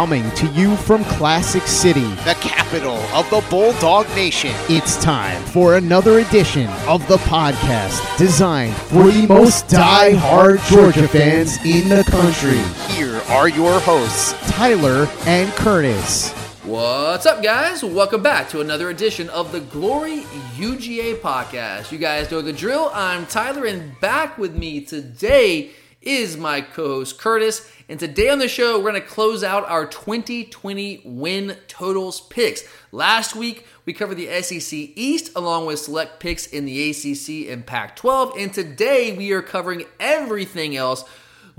Coming to you from Classic City, the capital of the Bulldog Nation. It's time for another edition of the podcast designed for the most die-hard Georgia fans in the country. Here are your hosts, Tyler and Curtis. What's up, guys? Welcome back to another edition of the Glory UGA podcast. You guys know the drill. I'm Tyler, and back with me today is my co host Curtis. And today on the show, we're going to close out our 2020 win totals picks. Last week, we covered the SEC East along with select picks in the ACC and Pac 12. And today, we are covering everything else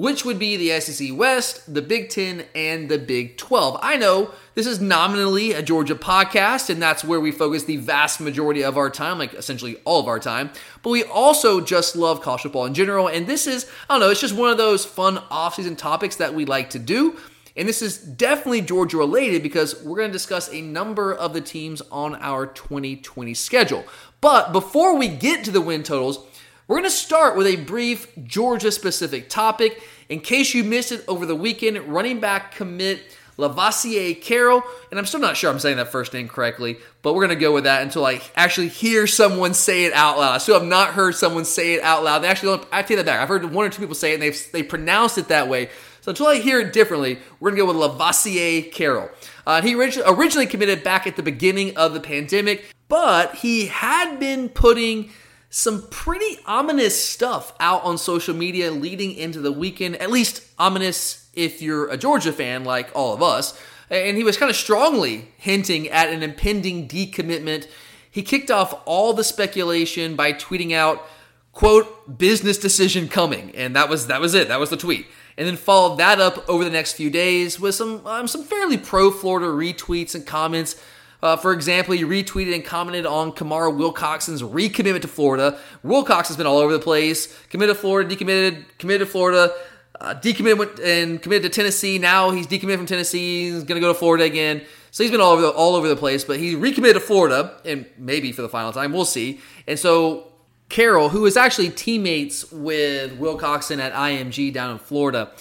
which would be the SEC West, the Big Ten, and the Big 12. I know this is nominally a Georgia podcast, and that's where we focus the vast majority of our time, like essentially all of our time. But we also just love college football in general, and this is, I don't know, it's just one of those fun off-season topics that we like to do. And this is definitely Georgia related because we're going to discuss a number of the teams on our 2020 schedule. But before we get to the win totals, we're going to start with a brief Georgia specific topic. In case you missed it over the weekend, running back commit Lovasea Carroll, and I'm still not sure I'm saying that first name correctly, but we're going to go with that until I actually hear someone say it out loud. I still have not heard someone say it out loud. They actually, I take that back. I've heard one or two people say it, and they they pronounced it that way. So until I hear it differently, we're going to go with Lovasea Carroll. Uh, he originally committed back at the beginning of the pandemic, but he had been putting some pretty ominous stuff out on social media leading into the weekend, at least ominous if you're a Georgia fan like all of us. And he was kind of strongly hinting at an impending decommitment. He kicked off all the speculation by tweeting out, quote, business decision coming. And that was that was it. That was the tweet. And then followed that up over the next few days with some um, some fairly pro Florida retweets and comments uh, for example, he retweeted and commented on Kamara Wilcoxon's recommitment to Florida. Wilcox has been all over the place. Committed to Florida, decommitted, committed to Florida, uh, decommitted and committed to Tennessee. Now he's decommitted from Tennessee. He's going to go to Florida again. So he's been all over the, all over the place. But he recommitted to Florida, and maybe for the final time, we'll see. And so Carroll, who is actually teammates with Wilcoxon at IMG down in Florida,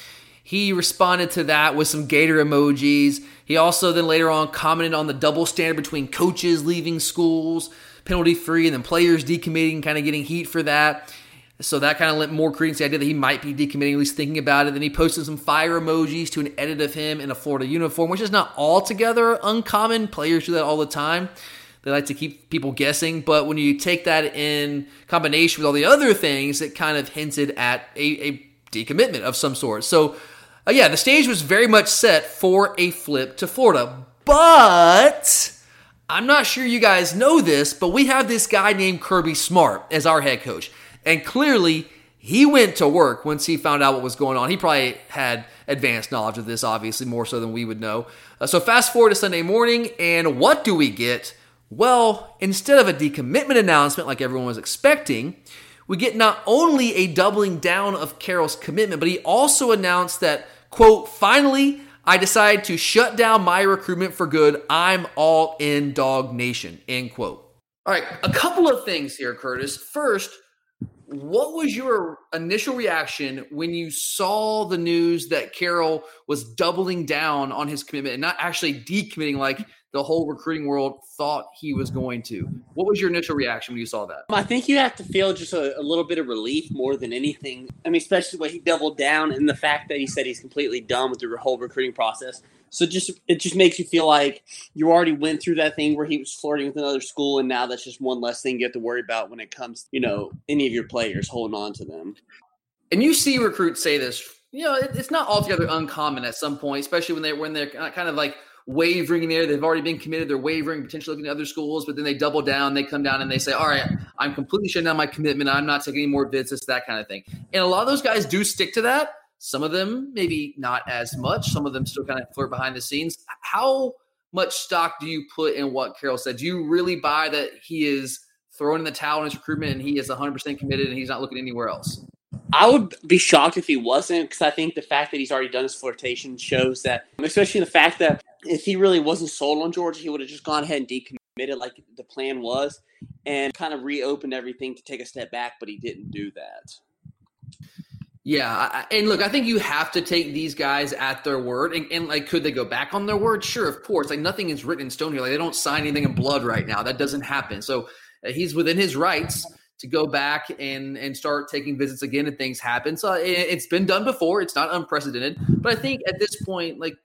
he responded to that with some gator emojis. He also then later on commented on the double standard between coaches leaving schools penalty free and then players decommitting, kind of getting heat for that. So that kind of lent more credence to the idea that he might be decommitting, at least thinking about it. Then he posted some fire emojis to an edit of him in a Florida uniform, which is not altogether uncommon. Players do that all the time. They like to keep people guessing, but when you take that in combination with all the other things, it kind of hinted at a, a decommitment of some sort. So uh, yeah, the stage was very much set for a flip to Florida. But I'm not sure you guys know this, but we have this guy named Kirby Smart as our head coach. And clearly, he went to work once he found out what was going on. He probably had advanced knowledge of this, obviously, more so than we would know. Uh, so, fast forward to Sunday morning, and what do we get? Well, instead of a decommitment announcement like everyone was expecting, we get not only a doubling down of Carroll's commitment, but he also announced that, quote, finally, I decided to shut down my recruitment for good. I'm all in Dog Nation, end quote. All right, a couple of things here, Curtis. First, what was your initial reaction when you saw the news that Carroll was doubling down on his commitment and not actually decommitting like the whole recruiting world thought he was going to. What was your initial reaction when you saw that? I think you have to feel just a, a, little bit of relief more than anything. I mean, especially when he doubled down and the fact that he said he's completely done with the whole recruiting process. So just it just makes you feel like you already went through that thing where he was flirting with another school, and now that's just one less thing you have to worry about when it comes, you know, any of your players holding on to them. And you see recruits say this. You know, it, it's not altogether uncommon at some point, especially when they when they're kind of like wavering there. They've already been committed. They're wavering, potentially looking at other schools, but then they double down. They come down and they say, all right, I'm completely shutting down my commitment. I'm not taking any more visits, that kind of thing. And a lot of those guys do stick to that. Some of them, maybe not as much. Some of them still kind of flirt behind the scenes. How much stock do you put in what Carroll said? Do you really buy that he is throwing in the towel in his recruitment and he is 100% committed and he's not looking anywhere else? I would be shocked if he wasn't because I think the fact that he's already done his flirtation shows that, especially the fact that if he really wasn't sold on Georgia, he would have just gone ahead and decommitted like the plan was and kind of reopened everything to take a step back, but he didn't do that. Yeah, and look, I think you have to take these guys at their word. And, and, like, could they go back on their word? Sure, of course. Like, nothing is written in stone here. Like, they don't sign anything in blood right now. That doesn't happen. So uh, he's within his rights to go back and and start taking visits again, if things happen. So it, it's been done before. It's not unprecedented. But I think at this point, like,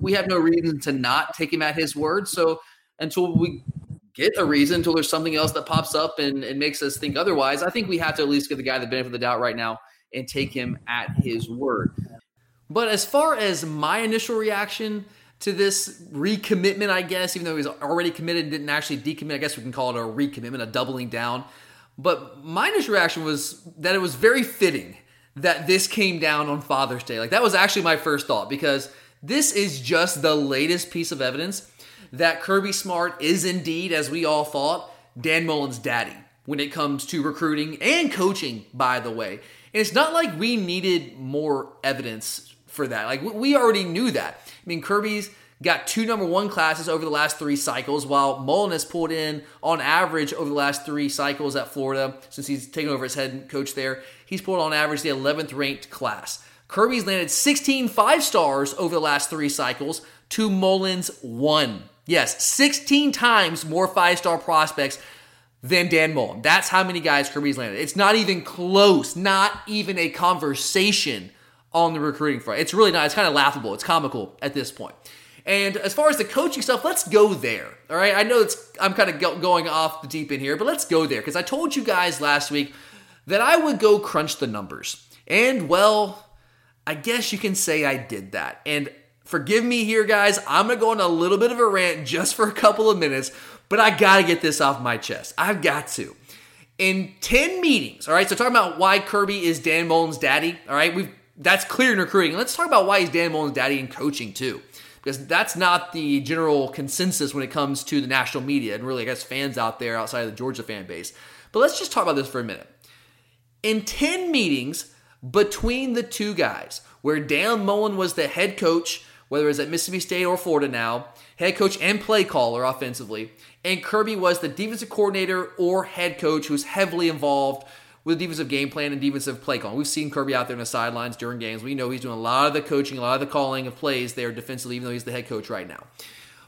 we have no reason to not take him at his word. So until we get a reason, until there's something else that pops up and, and makes us think otherwise, I think we have to at least give the guy the benefit of the doubt right now and take him at his word. But as far as my initial reaction to this recommitment, I guess, even though he's already committed and didn't actually decommit, I guess we can call it a recommitment, a doubling down. But my initial reaction was that it was very fitting that this came down on Father's Day. Like, that was actually my first thought because this is just the latest piece of evidence that Kirby Smart is indeed, as we all thought, Dan Mullen's daddy when it comes to recruiting and coaching, by the way. And it's not like we needed more evidence for that. Like we already knew that. I mean, Kirby's got two number one classes over the last three cycles, while Mullen has pulled in on average over the last three cycles at Florida since he's taken over as head coach there. He's pulled on average the 11th ranked class. Kirby's landed 16 five stars over the last three cycles to Mullen's one. Yes, 16 times more five star prospects than Dan Mullen. That's how many guys Kirby's landed. It's not even close, not even a conversation on the recruiting front. It's really not. It's kind of laughable. It's comical at this point. And as far as the coaching stuff, let's go there. All right. I know it's I'm kind of going off the deep end here, but let's go there because I told you guys last week that I would go crunch the numbers. And well, I guess you can say I did that. And forgive me here, guys. I'm to go on a little bit of a rant just for a couple of minutes, but I got to get this off my chest. I've got to. In 10 meetings, all right, so talking about why Kirby is Dan Mullen's daddy, all right, we've that's clear in recruiting. Let's talk about why he's Dan Mullen's daddy in coaching too, because that's not the general consensus when it comes to the national media and really, I guess, fans out there outside of the Georgia fan base. But let's just talk about this for a minute. In 10 meetings between the two guys, where Dan Mullen was the head coach, whether it's at Mississippi State or Florida now, head coach and play caller offensively, and Kirby was the defensive coordinator or head coach who's heavily involved with defensive game plan and defensive play calling. We've seen Kirby out there in the sidelines during games. We know he's doing a lot of the coaching, a lot of the calling of plays there defensively, even though he's the head coach right now.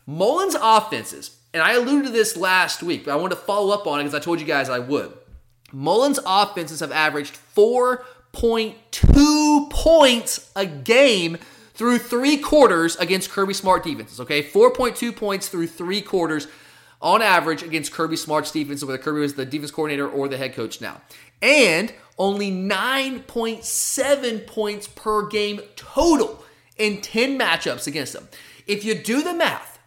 Mullen's offenses, and I alluded to this last week, but I wanted to follow up on it because I told you guys I would. Mullen's offenses have averaged 4.2 points a game through three quarters against Kirby Smart defenses. Okay, 4.2 points through three quarters on average against Kirby Smart's defense, whether Kirby was the defense coordinator or the head coach now and only 9.7 points per game total in 10 matchups against them. If you do the math,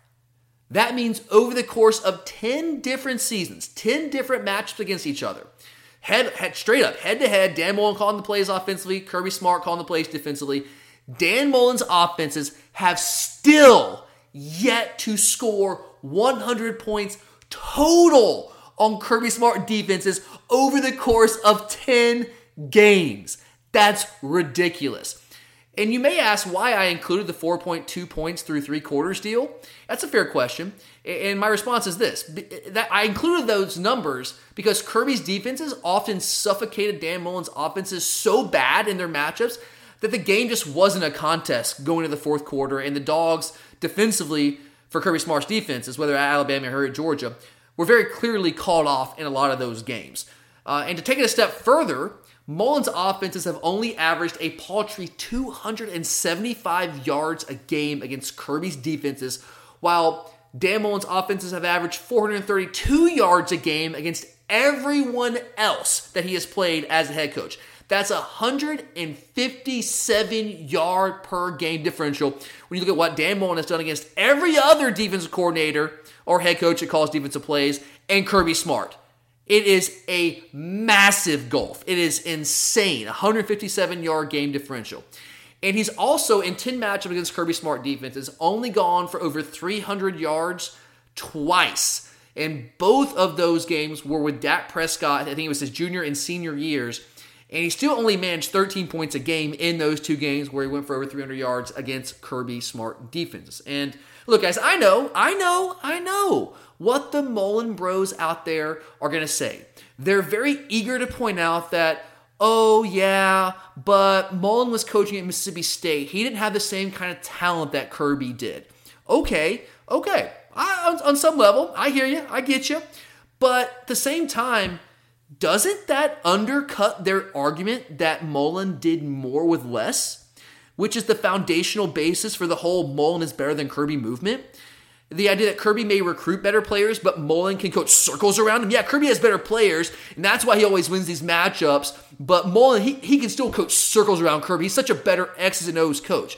that means over the course of 10 different seasons, 10 different matchups against each other, head, head straight up, head to head, Dan Mullen calling the plays offensively, Kirby Smart calling the plays defensively. Dan Mullen's offenses have still yet to score 100 points total on Kirby Smart defenses over the course of 10 games. That's ridiculous. And you may ask why I included the 4.2 points through three quarters deal. That's a fair question. And my response is this that I included those numbers because Kirby's defenses often suffocated Dan Mullen's offenses so bad in their matchups that the game just wasn't a contest going to the fourth quarter. And the Dogs defensively for Kirby Smart's defenses, whether at Alabama or at Georgia, were very clearly called off in a lot of those games. Uh, and to take it a step further, Mullen's offenses have only averaged a paltry 275 yards a game against Kirby's defenses, while Dan Mullen's offenses have averaged 432 yards a game against everyone else that he has played as a head coach. That's a 157 yard per game differential when you look at what Dan Mullen has done against every other defensive coordinator or head coach that calls defensive plays and Kirby Smart. It is a massive gulf. It is insane. 157 yard game differential. And he's also in 10 matchups against Kirby Smart defenses only gone for over 300 yards twice. And both of those games were with Dak Prescott. I think it was his junior and senior years. And he still only managed 13 points a game in those two games where he went for over 300 yards against Kirby Smart defenses. And look, guys, I know, I know, I know what the Mullen bros out there are going to say. They're very eager to point out that oh yeah, but Mullen was coaching at Mississippi State. He didn't have the same kind of talent that Kirby did. Okay, okay. I, on, on some level, I hear you, I get you. But at the same time, doesn't that undercut their argument that Mullen did more with less? Which is the foundational basis for the whole Mullen is better than Kirby movement the idea that Kirby may recruit better players, but Mullen can coach circles around him. Yeah, Kirby has better players, and that's why he always wins these matchups. But Mullen, he, he can still coach circles around Kirby. He's such a better X's and O's coach.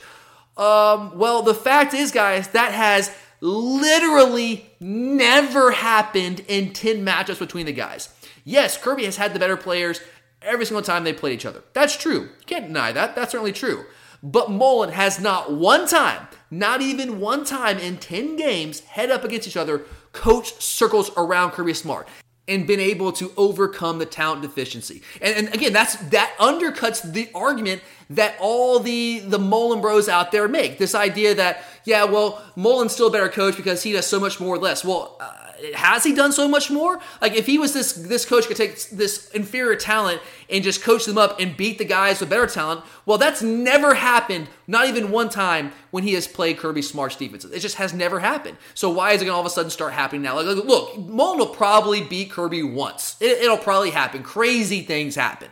Um, well, the fact is, guys, that has literally never happened in 10 matchups between the guys. Yes, Kirby has had the better players every single time they played each other. That's true. You can't deny that. That's certainly true. But Mullen has not one time, not even one time in 10 games, head up against each other, coach circles around Kirby Smart and been able to overcome the talent deficiency. And, and, again, that's that undercuts the argument that all the the Mullen bros out there make. This idea that yeah, well, Mullen's still a better coach because he does so much more or less. Well, uh, has he done so much more? Like if he was this this coach could take this inferior talent and just coach them up and beat the guys with better talent, well, that's never happened, not even one time when he has played Kirby Smart's defenses. It just has never happened. So why is it going to all of a sudden start happening now? Like, look, Mullen will probably beat Kirby once. It, it'll probably happen. Crazy things happen.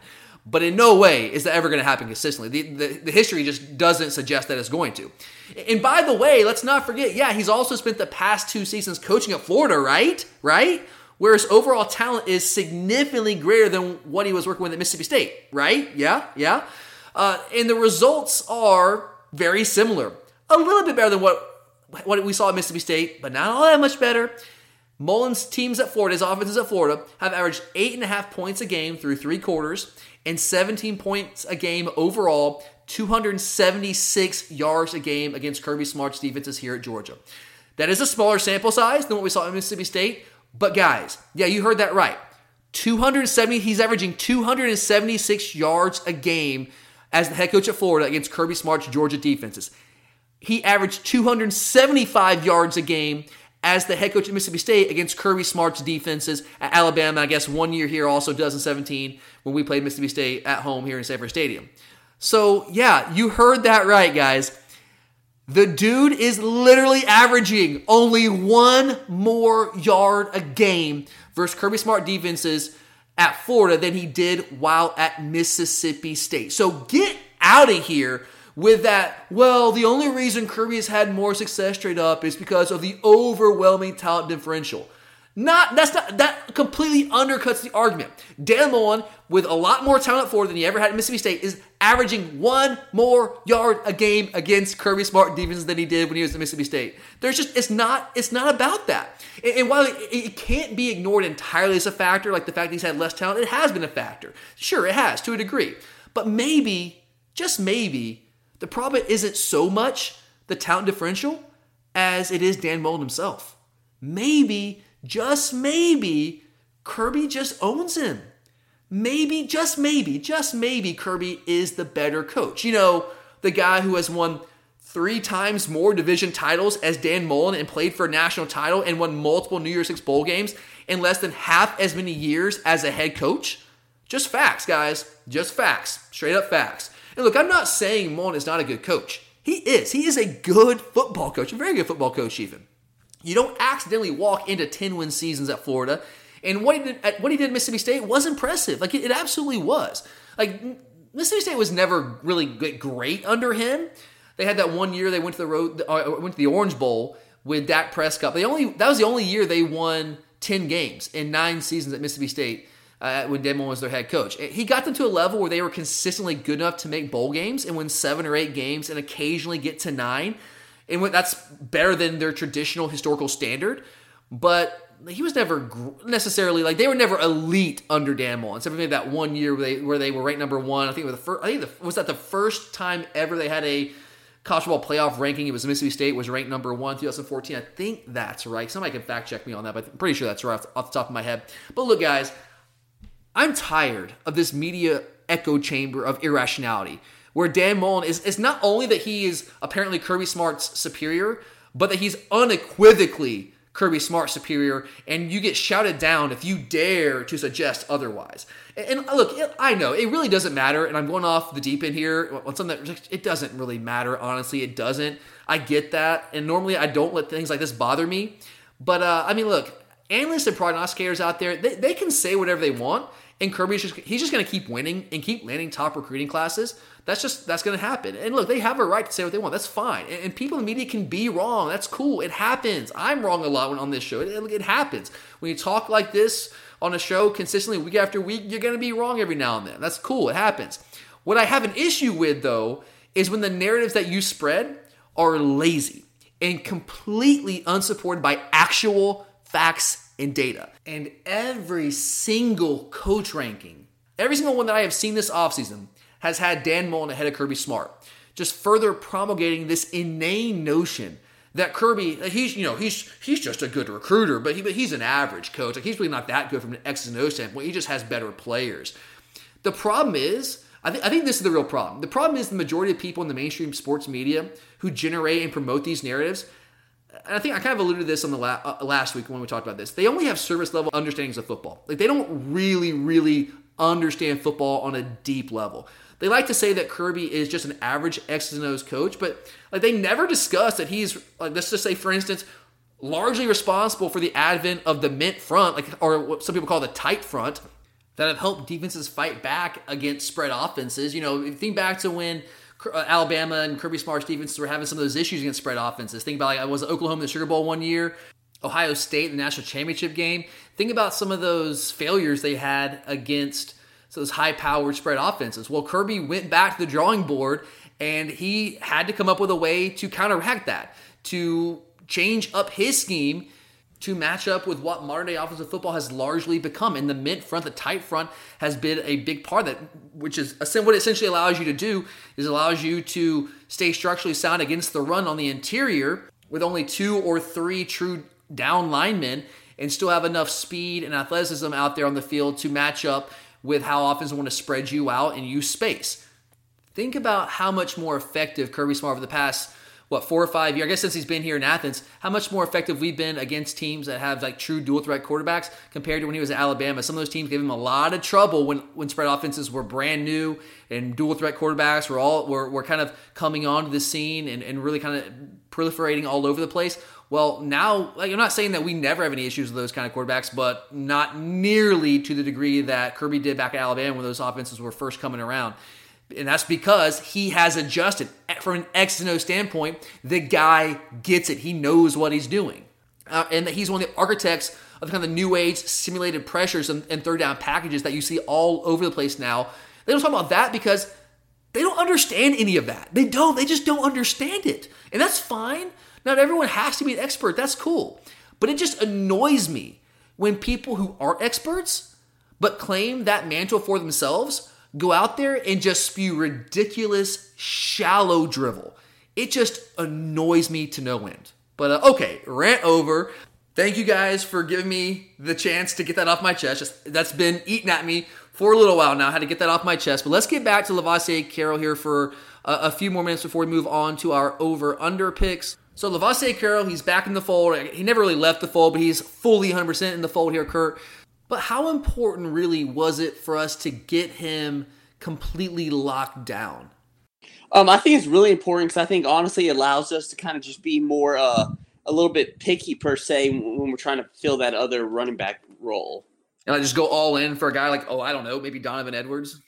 But in no way is that ever going to happen consistently. The, the, the, history just doesn't suggest that it's going to. And by the way, let's not forget, yeah, he's also spent the past two seasons coaching at Florida, right? Right? Whereas overall talent is significantly greater than what he was working with at Mississippi State, right? Yeah, yeah. Uh, and the results are very similar. A little bit better than what, what we saw at Mississippi State, but not all that much better. Mullen's teams at Florida, his offenses at Florida, have averaged eight and a half points a game through three quarters and 17 points a game overall, 276 yards a game against Kirby Smart's defenses here at Georgia. That is a smaller sample size than what we saw at Mississippi State, but guys, yeah, you heard that right. 270, he's averaging 276 yards a game as the head coach at Florida against Kirby Smart's Georgia defenses. He averaged 275 yards a game as the head coach at Mississippi State against Kirby Smart's defenses at Alabama. I guess one year here, also 2017, when we played Mississippi State at home here in Sanford Stadium. So, yeah, you heard that right, guys. The dude is literally averaging only one more yard a game versus Kirby Smart defenses at Florida than he did while at Mississippi State. So get out of here with that, well, the only reason Kirby has had more success straight up is because of the overwhelming talent differential. Not that's not that completely undercuts the argument. Dan Mullen, with a lot more talent for than he ever had at Mississippi State, is averaging one more yard a game against Kirby Smart defenses than he did when he was at Mississippi State. There's just it's not it's not about that. And, and while it, it, can't be ignored entirely as a factor, like the fact that he's had less talent, it has been a factor. Sure, it has to a degree, but maybe just maybe the problem isn't so much the talent differential as it is Dan Mullen himself. Maybe, just maybe, Kirby just owns him. Maybe, just maybe, just maybe Kirby is the better coach. You know, the guy who has won three times more division titles as Dan Mullen and played for a national title and won multiple New Year's Six bowl games in less than half as many years as a head coach. Just facts, guys. Just facts. Straight up facts. And look, I'm not saying Mullen is not a good coach. He is. He is a good football coach, a very good football coach, even. You don't accidentally walk into 10 win seasons at Florida. And what he did at, what he did at Mississippi State was impressive. Like it, it absolutely was. Like Mississippi State was never really great under him. They had that one year they went to the road, uh, went to the Orange Bowl with Dak Prescott. They only that was the only year they won 10 games in nine seasons at Mississippi State uh, when Demon was their head coach. He got them to a level where they were consistently good enough to make bowl games and win seven or eight games and occasionally get to nine. And that's better than their traditional historical standard. But he was never necessarily like they were never elite under Dan Mullen. Except maybe that one year where they where they were ranked number one. I think it was the first. I think the, was that the first time ever they had a college football playoff ranking. It was Mississippi State was ranked number one, 2014. I think that's right. Somebody can fact check me on that, but I'm pretty sure that's right off the top of my head. But look, guys, I'm tired of this media echo chamber of irrationality where Dan Mullen is, is not only that he is apparently Kirby Smart's superior, but that he's unequivocally Kirby Smart superior, and you get shouted down if you dare to suggest otherwise. And, look, I know it really doesn't matter, and I'm going off the deep end here on something that it doesn't really matter. Honestly, it doesn't. I get that, and normally I don't let things like this bother me. But uh, I mean, look, analysts and prognosticators out there, they, they can say whatever they want, and Kirby's just he's just going to keep winning and keep landing top recruiting classes. That's just that's going to happen. And look, they have a right to say what they want. That's fine. And, and, people in the media can be wrong. That's cool. It happens. I'm wrong a lot when on this show. It, it, it happens when you talk like this on a show consistently week after week. You're going to be wrong every now and then. That's cool. It happens. What I have an issue with though is when the narratives that you spread are lazy and completely unsupported by actual facts and data. And every single coach ranking, every single one that I have seen this offseason has had Dan Mullen ahead of Kirby Smart, just further promulgating this inane notion that Kirby, he's you know he's he's just a good recruiter, but he but he's an average coach. Like he's really not that good from an X and O standpoint. He just has better players. The problem is, I think I think this is the real problem. The problem is the majority of people in the mainstream sports media who generate and promote these narratives. I think I kind of alluded to this on the la- uh, last week when we talked about this. They only have service level understandings of football. Like they don't really, really understand football on a deep level. They like to say that Kirby is just an average X's and O's coach, but like they never discuss that he's like let's just say for instance largely responsible for the advent of the mint front, like or what some people call the tight front, that have helped defenses fight back against spread offenses. You know, think back to when Uh, Alabama and Kirby Smart's defenses were having some of those issues against spread offenses. Think about like I was Oklahoma in the Sugar Bowl one year, Ohio State in the national championship game. Think about some of those failures they had against those high powered spread offenses. Well, Kirby went back to the drawing board and he had to come up with a way to counteract that, to change up his scheme to match up with what modern day offensive football has largely become. And the mint front, the tight front, has been a big part of that, which is what it essentially allows you to do is allows you to stay structurally sound against the run on the interior with only two or three true down linemen and still have enough speed and athleticism out there on the field to match up with how offenses want to spread you out and use space. Think about how much more effective Kirby Smart over the past what four or five years. I guess since he's been here in Athens, how much more effective we've been against teams that have like true dual threat quarterbacks compared to when he was at Alabama. Some of those teams gave him a lot of trouble when when spread offenses were brand new and dual threat quarterbacks were all were, were kind of coming onto the scene and, and really kind of proliferating all over the place. Well, now, like I'm not saying that we never have any issues with those kind of quarterbacks, but not nearly to the degree that Kirby did back at Alabama when those offenses were first coming around. And that's because he has adjusted. From an X and O standpoint, the guy gets it. He knows what he's doing. Uh, and that he's one of the architects of kind of the new age simulated pressures and, and third down packages that you see all over the place now. They don't talk about that because they don't understand any of that. They don't. They just don't understand it. And that's fine. Not everyone has to be an expert. That's cool. But it just annoys me when people who are experts but claim that mantle for themselves go out there and just spew ridiculous, shallow drivel. It just annoys me to no end. But uh, okay, rant over. Thank you guys for giving me the chance to get that off my chest. Just, that's been eating at me for a little while now. I had to get that off my chest. But let's get back to Lovasea Carroll here for a, a few more minutes before we move on to our over under picks. So Lovasea Carroll, he's back in the fold. He never really left the fold, but he's fully 100% in the fold here, Kurt. But how important really was it for us to get him completely locked down? Um, I think it's really important because I think honestly it allows us to kind of just be more uh, a little bit picky per se when we're trying to fill that other running back role. And I just go all in for a guy like, oh, I don't know, maybe Donovan Edwards.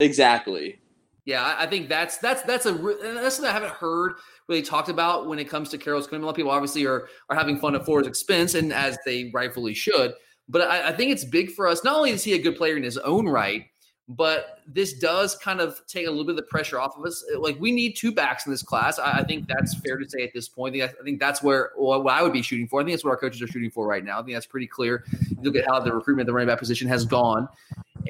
Exactly. Yeah, I think that's that's that's a that's something I haven't heard really talked about when it comes to Carroll's commitment. A lot of people obviously are are having fun at Ford's expense, and as they rightfully should. But I, I think it's big for us. Not only is he a good player in his own right, but this does kind of take a little bit of the pressure off of us. Uh, like we need two backs in this class. I, I think that's fair to say at this point. I think, I think that's where what I would be shooting for. I think that's what our coaches are shooting for right now. I think that's pretty clear. You look at how the recruitment, the running back position has gone,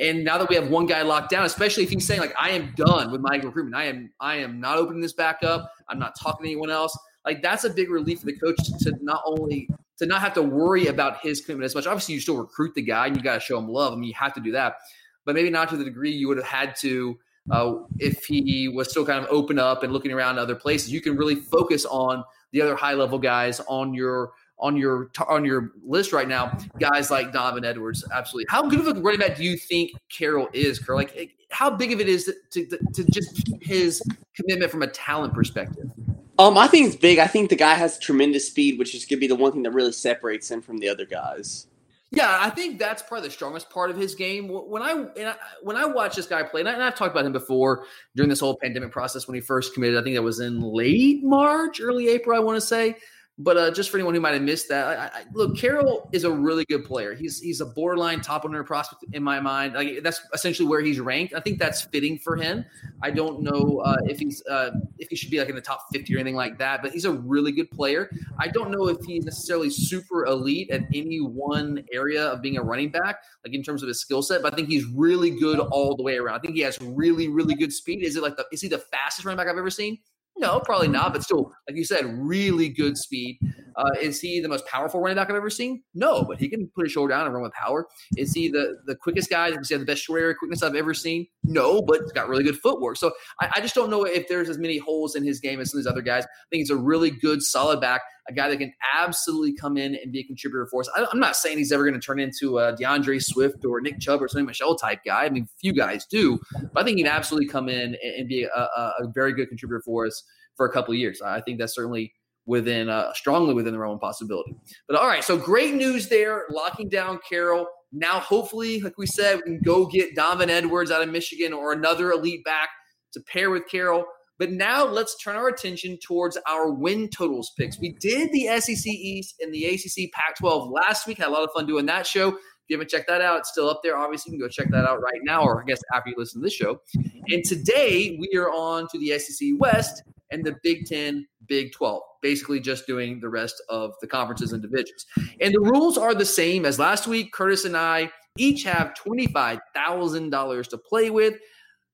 and now that we have one guy locked down, especially if he's saying like I am done with my recruitment, I am I am not opening this back up. I'm not talking to anyone else. Like that's a big relief for the coach to not only to not have to worry about his commitment as much. Obviously, you still recruit the guy and you got to show him love. I mean, you have to do that but maybe not to the degree you would have had to uh, if he was still kind of open up and looking around other places. You can really focus on the other high level guys on your on your on your list right now, guys like Donovan Edwards. Absolutely. How good of a running back do you think Carroll is, Kerr? Like, how big of it is to, to, to just keep his commitment from a talent perspective? Um, I think it's big. I think the guy has tremendous speed, which is going to be the one thing that really separates him from the other guys. Yeah, I think that's probably the strongest part of his game. When I, I when I watch this guy play, and, I, have talked about him before during this whole pandemic process when he first committed. I think that was in late March, early April. I want to say. But uh, just for anyone who might have missed that, I, I, look, Carroll is a really good player. He's he's a borderline top 100 prospect in my mind. Like that's essentially where he's ranked. I think that's fitting for him. I don't know uh, if he's uh, if he should be like in the top 50 or anything like that, but he's a really good player. I don't know if he's necessarily super elite at any one area of being a running back, like in terms of his skill set. But I think he's really good all the way around. I think he has really really good speed. Is it like the is he the fastest running back I've ever seen? No, probably not. But still, like you said, really good speed. Uh, is he the most powerful running back I've ever seen? No, but he can put his shoulder down and run with power. Is he the the quickest guy? Does he have the best short area quickness I've ever seen? No, but he's got really good footwork. So I, I, just don't know if there's as many holes in his game as some of these other guys. I think he's a really good, solid back, a guy that can absolutely come in and be a contributor for us. I, am not saying he's ever going to turn into a D'Andre Swift or Nick Chubb or Sony Michel type guy. I mean, few guys do, but I think he'd absolutely come in and, and be a, a, a very good contributor for us for a couple years. I think that's certainly within uh, strongly within the realm of possibility. But all right, so great news there, locking down Carroll. Now, hopefully, like we said, we can go get Donovan Edwards out of Michigan or another elite back to pair with Carroll. But now let's turn our attention towards our win totals picks. We did the SEC East and the ACC Pac 12 last week. Had a lot of fun doing that show. If you haven't checked that out, it's still up there. Obviously, you can go check that out right now, or I guess after you listen to this show. And today we are on to the SEC West and the Big Ten, Big 12, basically just doing the rest of the conferences and divisions. And the rules are the same as last week. Curtis and I each have $25,000 to play with.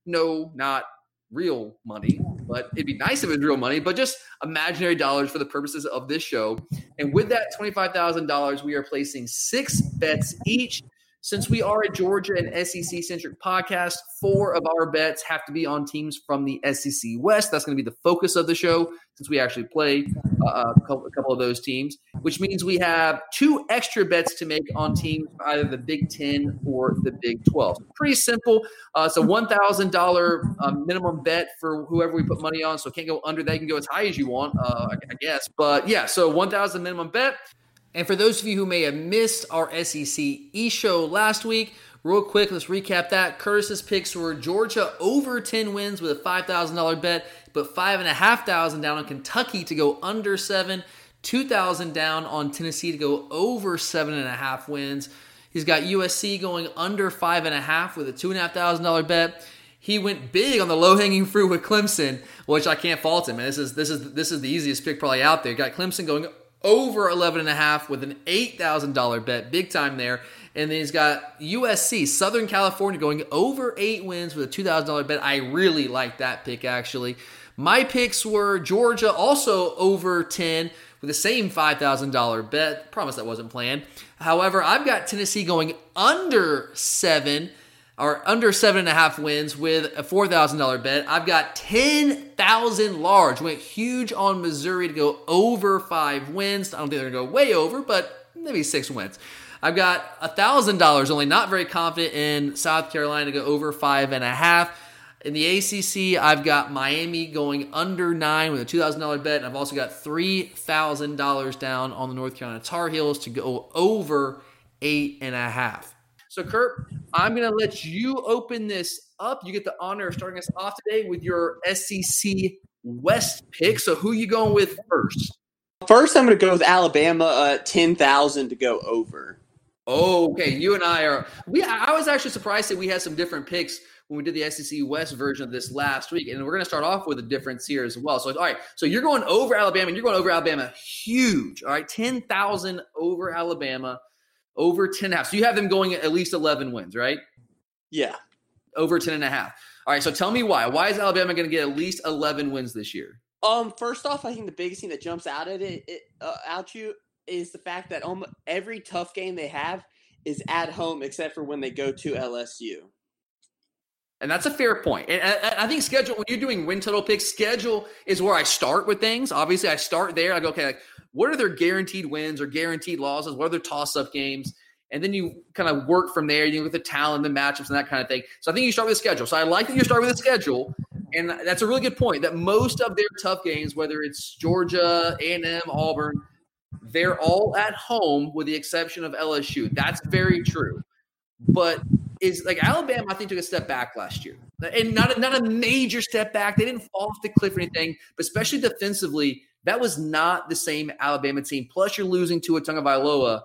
No, not real money, but it'd be nice if it was real money, but just imaginary dollars for the purposes of this show. And with that $25,000, we are placing six bets each since we are a Georgia and SEC centric podcast, four of our bets have to be on teams from the SEC West. That's going to be the focus of the show since we actually play uh, a, couple, of those teams, which means we have two extra bets to make on teams either the Big Ten or the Big 12. So pretty simple. Uh, it's a $1,000 uh, minimum bet for whoever we put money on. So can't go under that. You can go as high as you want, uh, I guess. But yeah, so 1000 minimum bet. And for those of you who may have missed our SEC E show last week, real quick, let's recap that. Curtis's picks were Georgia over 10 wins with a $5,000 bet, but 5,500 down on Kentucky to go under 7, 2000 down on Tennessee to go over 7.5 wins. He's got USC going under 5.5 with a $2,500 bet. He went big on the low hanging fruit with Clemson, which I can't fault him. And This is this is this is the easiest pick probably out there. Got Clemson going over 11 and a half with an $8,000 bet, big time there. And then he's got USC, Southern California, going over eight wins with a $2,000 bet. I really like that pick, actually. My picks were Georgia, also over 10 with the same $5,000 bet. Promise that wasn't planned. However, I've got Tennessee going under seven are under seven and a half wins with a $4,000 bet. I've got 10,000 large. Went huge on Missouri to go over five wins. I don't think they're going to go way over, but maybe six wins. I've got $1,000 only, not very confident in South Carolina to go over five and a half. In the ACC, I've got Miami going under nine with a $2,000 bet. And I've also got $3,000 down on the North Carolina Tar Heels to go over eight and a half. So, Kurt, I'm going to let you open this up. You get the honor of starting us off today with your SEC West pick. So, who you going with first? First, I'm going to go with Alabama, uh, ten thousand to go over. Oh, okay. You and I are. We. I was actually surprised that we had some different picks when we did the SEC West version of this last week, and we're going to start off with a difference here as well. So, all right. So you're going over Alabama, and you're going over Alabama huge. All right, ten thousand over Alabama over 10 and a half. So you have them going at least 11 wins, right? Yeah. Over 10 and a half. All right. So tell me why. Why is Alabama going to get at least 11 wins this year? Um, first off, I think the biggest thing that jumps out at it, it uh, out you is the fact that um, every tough game they have is at home except for when they go to LSU. And that's a fair point. And I think schedule, when you're doing win total picks, schedule is where I start with things. Obviously, I start there. I go, okay, like, what are their guaranteed wins or guaranteed losses? What are their toss up games? And then you kind of work from there, you know, with the talent, the matchups, and that kind of thing. So I think you start with the schedule. So I like that you start with the schedule. And that's a really good point that most of their tough games, whether it's Georgia, A&M, Auburn, they're all at home with the exception of LSU. That's very true. But is like Alabama, I think took a step back last year, and not a, not a major step back. They didn't fall off the cliff or anything, but especially defensively, that was not the same Alabama team. Plus, you're losing Tua Tagovailoa.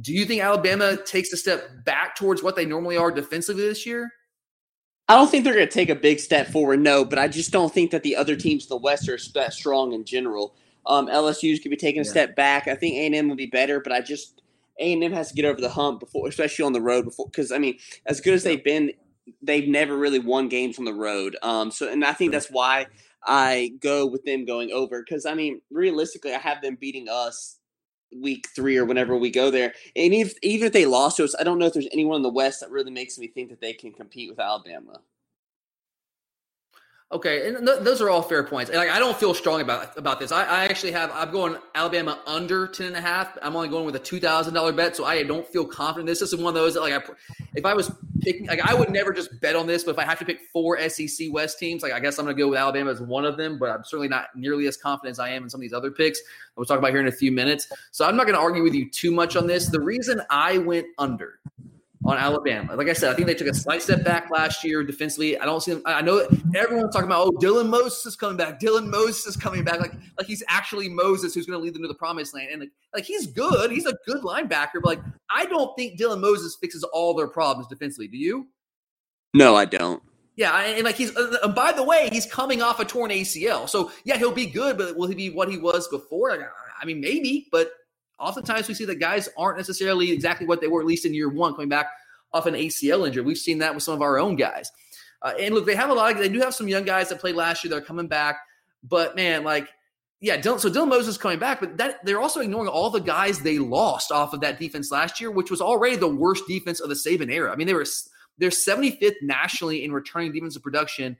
Do you think Alabama takes a step back towards what they normally are defensively this year? I don't think they're going to take a big step forward, no, but I just don't think that the other teams in the West are that strong in general. Um, LSU's could be taking a yeah. step back. I think A&M will be better, but I just A&M has to get over the hump before, especially on the road. Before, because I mean, as good as they've been, they've never really won games on the road. Um, so, and I think that's why I go with them going over. Because I mean, realistically, I have them beating us week three or whenever we go there. And if, even if they lost to us, I don't know if there's anyone in the West that really makes me think that they can compete with Alabama. Okay, and th- those are all fair points. And like, I don't feel strong about about this. I, I, actually have I'm going Alabama under 10 and a half. I'm only going with a two thousand dollar bet, so I don't feel confident. This is one of those that like I, if I was picking, like I would never just bet on this. But if I have to pick four SEC West teams, like I guess I'm going to go with Alabama as one of them. But I'm certainly not nearly as confident as I am in some of these other picks. We'll talk about here in a few minutes. So I'm not going to argue with you too much on this. The reason I went under on Alabama. Like I said, I think they took a slight step back last year defensively. I don't see them. I know everyone's talking about, oh, Dylan Moses is coming back. Dylan Moses is coming back. Like, like he's actually Moses who's going to lead them to the promised land. And like, like he's good. He's a good linebacker. But like, I don't think Dylan Moses fixes all their problems defensively. Do you? No, I don't. Yeah, and like he's. Uh, by the way, he's coming off a torn ACL, so yeah, he'll be good. But will he be what he was before? Like, I mean, maybe, but oftentimes we see that guys aren't necessarily exactly what they were, at least in year one, coming back off an ACL injury. We've seen that with some of our own guys. Uh, and look, they have a lot of, they do have some young guys that played last year that are coming back. But man, like, yeah, Dylan, so Dylan Moses coming back, but that they're also ignoring all the guys they lost off of that defense last year, which was already the worst defense of the Saban era. I mean, they were they're 75th nationally in returning defensive production.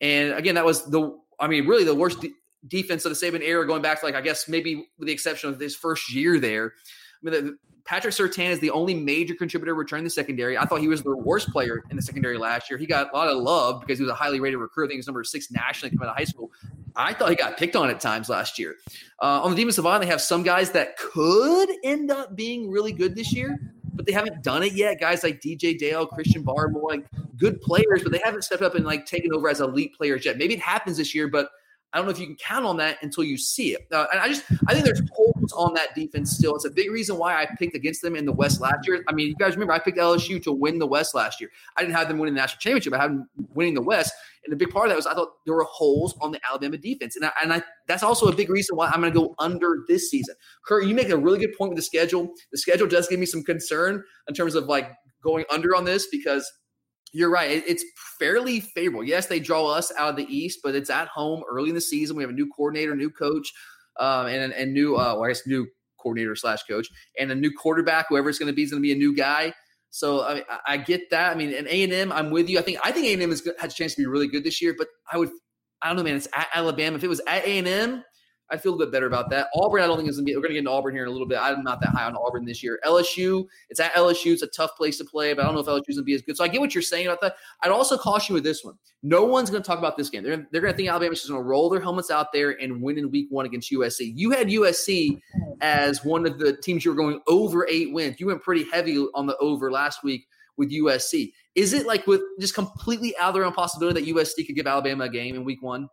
And again, that was the, I mean, really the worst defense of the Saban era going back to like, I guess maybe with the exception of his first year there. I mean, the, Patrick Surtain is the only major contributor returning the secondary. I thought he was the worst player in the secondary last year. He got a lot of love because he was a highly rated recruit. I think he was number six nationally coming out of high school. I thought he got picked on at times last year. Uh, on the defensive line, they have some guys that could end up being really good this year, but they haven't done it yet. Guys like DJ Dale, Christian Barmore, like good players, but they haven't stepped up and like taken over as elite players yet. Maybe it happens this year, but – I don't know if you can count on that until you see it. Uh, and I just I think there's holes on that defense still. It's a big reason why I picked against them in the West last year. I mean, you guys remember I picked LSU to win the West last year. I didn't have them winning the national championship. I had them winning the West. And the big part of that was I thought there were holes on the Alabama defense. And I, and I that's also a big reason why I'm going to go under this season. Kurt, you make a really good point with the schedule. The schedule does give me some concern in terms of like going under on this because – you're right. It's fairly favorable. Yes, they draw us out of the East, but it's at home early in the season. We have a new coordinator, new coach, um, and and new, uh, well, I guess new coordinator slash coach, and a new quarterback. Whoever it's going to be is going to be a new guy. So I, I get that. I mean, and A and M, I'm with you. I think I think A and M has has a chance to be really good this year. But I would, I don't know, man. It's at Alabama. If it was at A and M, I feel a bit better about that. Auburn, I don't think is going to be. We're going to get into Auburn here in a little bit. I'm not that high on Auburn this year. LSU, it's at LSU. It's a tough place to play, but I don't know if LSU's going to be as good. So I get what you're saying about that. I'd also caution with this one. No one's going to talk about this game. They're, they're going to think Alabama's just going to roll their helmets out there and win in week one against USC. You had USC as one of the teams you were going over eight wins. You went pretty heavy on the over last week with USC. Is it like with just completely out of their own possibility that USC could give Alabama a game in week one?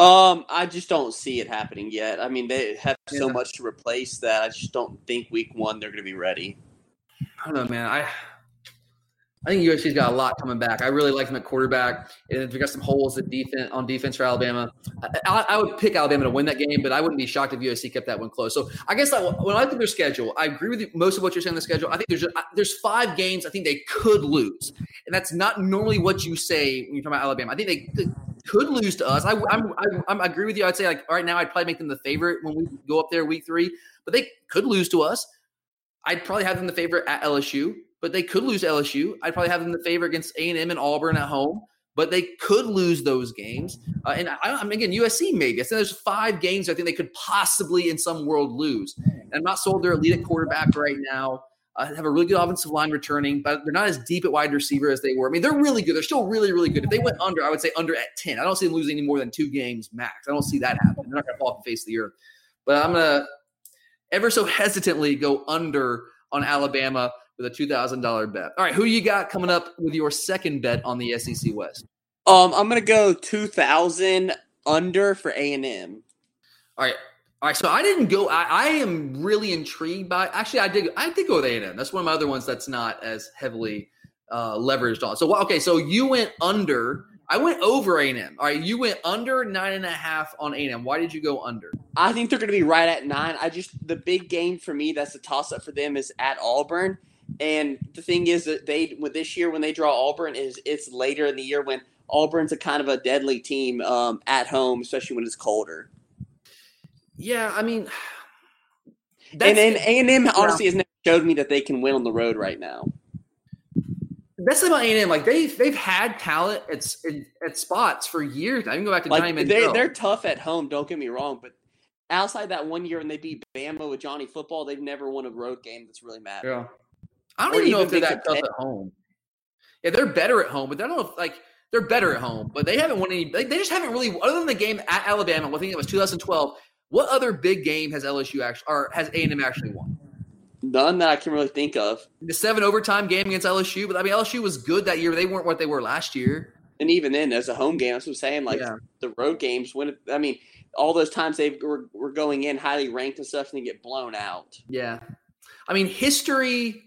Um, I just don't see it happening yet. I mean, they have so much to replace that I just don't think week one they're going to be ready. I don't know, man. I I think USC's got a lot coming back. I really like them at quarterback, and we got some holes at defense on defense for Alabama. I, I, would pick Alabama to win that game, but I wouldn't be shocked if USC kept that one close. So I guess I, when I look at their schedule, I agree with you, most of what you're saying. The schedule, I think there's there's five games I think they could lose, and that's not normally what you say when you talk about Alabama. I think they could lose to us. I, I'm, I'm, I agree with you. I'd say like right now, I'd probably make them the favorite when we go up there week three, but they could lose to us. I'd probably have them the favorite at LSU, but they could lose LSU. I'd probably have them the favorite against A and M and Auburn at home. but they could lose those games. Uh, and I, I'm again USC maybe. I think there's five games I think they could possibly in some world lose. And I'm not sold they're elite at quarterback right now. Uh, have a really good offensive line returning, but they're not as deep at wide receiver as they were. I mean, they're really good. They're still really, really good. If they went under, I would say under at 10. I don't see them losing any more than two games max. I don't see that happen. They're not going to fall off the face of the earth. But I'm going to ever so hesitantly go under on Alabama with a $2,000 bet. All right, who you got coming up with your second bet on the SEC West? Um, I'm gonna go 2,000 under for A and M. All right, all right. So I didn't go. I, I am really intrigued by. Actually, I did. I did go with A and M. That's one of my other ones that's not as heavily uh, leveraged on. So okay, so you went under. I went over A and M. All right, you went under nine and a half on A and M. Why did you go under? I think they're going to be right at nine. I just the big game for me that's a toss up for them is at Auburn. And the thing is that they this year when they draw Auburn is it's later in the year when Auburn's a kind of a deadly team um, at home, especially when it's colder. Yeah, I mean, and then A and M honestly has never showed me that they can win on the road right now. That's about A and M. Like they've they've had talent at at spots for years. I can go back to like, Johnny They, they're tough at home. Don't get me wrong, but outside that one year when they beat Bama with Johnny Football, they've never won a road game that's really mattered. Yeah. I don't or even know if they're that tough at home. Yeah, they're better at home, but I don't know if like they're better at home, but they haven't won any. They, they just haven't really, other than the game at Alabama. I think it was 2012. What other big game has LSU actually or has A and M actually won? None that I can really think of. The seven overtime game against LSU, but I mean LSU was good that year. They weren't what they were last year. And even then, as a home game, that's what I'm saying. Like yeah. the road games, when I mean, all those times they were, were going in highly ranked and stuff, and they get blown out. Yeah, I mean history.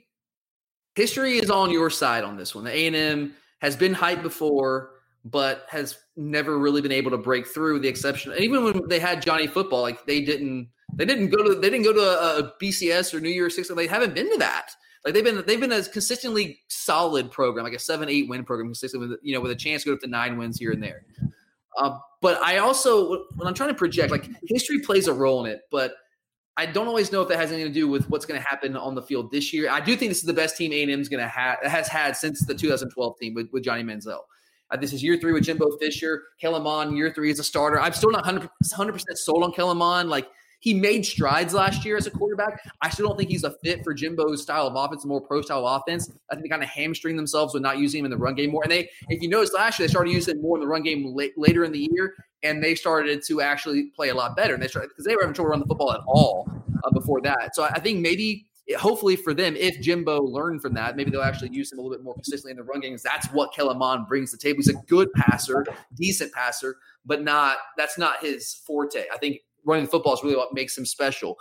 History is on your side on this one. The A and M has been hyped before, but has never really been able to break through. The exception, And even when they had Johnny Football, like they didn't, they didn't go to, they didn't go to a, a BCS or New Year's Six. They haven't been to that. Like they've been, they've been a consistently solid program, like a seven, eight win program, consistently with you know with a chance to go up to nine wins here and there. Uh, but I also, when I'm trying to project, like history plays a role in it, but I don't always know if that has anything to do with what's going to happen on the field this year. I do think this is the best team A&M is going to have has had since the 2012 team with, with Johnny Manziel. Uh, this is year three with Jimbo Fisher, Kellen year three as a starter. I'm still not 100 percent sold on Kellen. Like he made strides last year as a quarterback. I still don't think he's a fit for Jimbo's style of offense, more pro style offense. I think they kind of hamstring themselves with not using him in the run game more. And they, if you notice last year, they started using him more in the run game late, later in the year, and they started to actually play a lot better. And they started because they were having trouble run the football at all uh, before that. So I think maybe hopefully for them, if Jimbo learned from that, maybe they'll actually use him a little bit more consistently in the run games. That's what Kellen Mond brings to the table. He's a good passer, decent passer, but not that's not his forte. I think running the football is really what makes him special.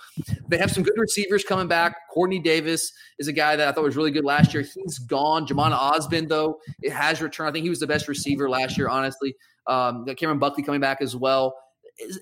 They have some good receivers coming back. Quartney Davis is a guy that I thought was really good last year. He's gone. Jhamon Ausbon, though, it has returned. I think he was the best receiver last year, honestly. Um, Cameron Buckley coming back as well.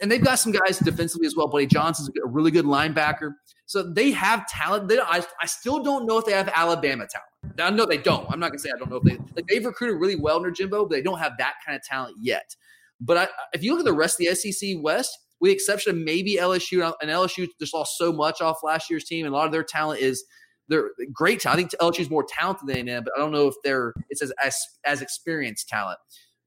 And they've got some guys defensively as well. Buddy Johnson's a really good linebacker. So they have talent. They, I, I still don't know if they have Alabama talent. I know they don't. I'm not going to say I don't know if they like they've recruited really well under Jimbo, but they don't have that kind of talent yet. But I, if you look at the rest of the SEC West, with the exception of maybe LSU. And LSU just lost so much off last year's team, and a lot of their talent is they're great talent. I think LSU is more talented than A&M, but I don't know if they're it's as, as as experienced talent.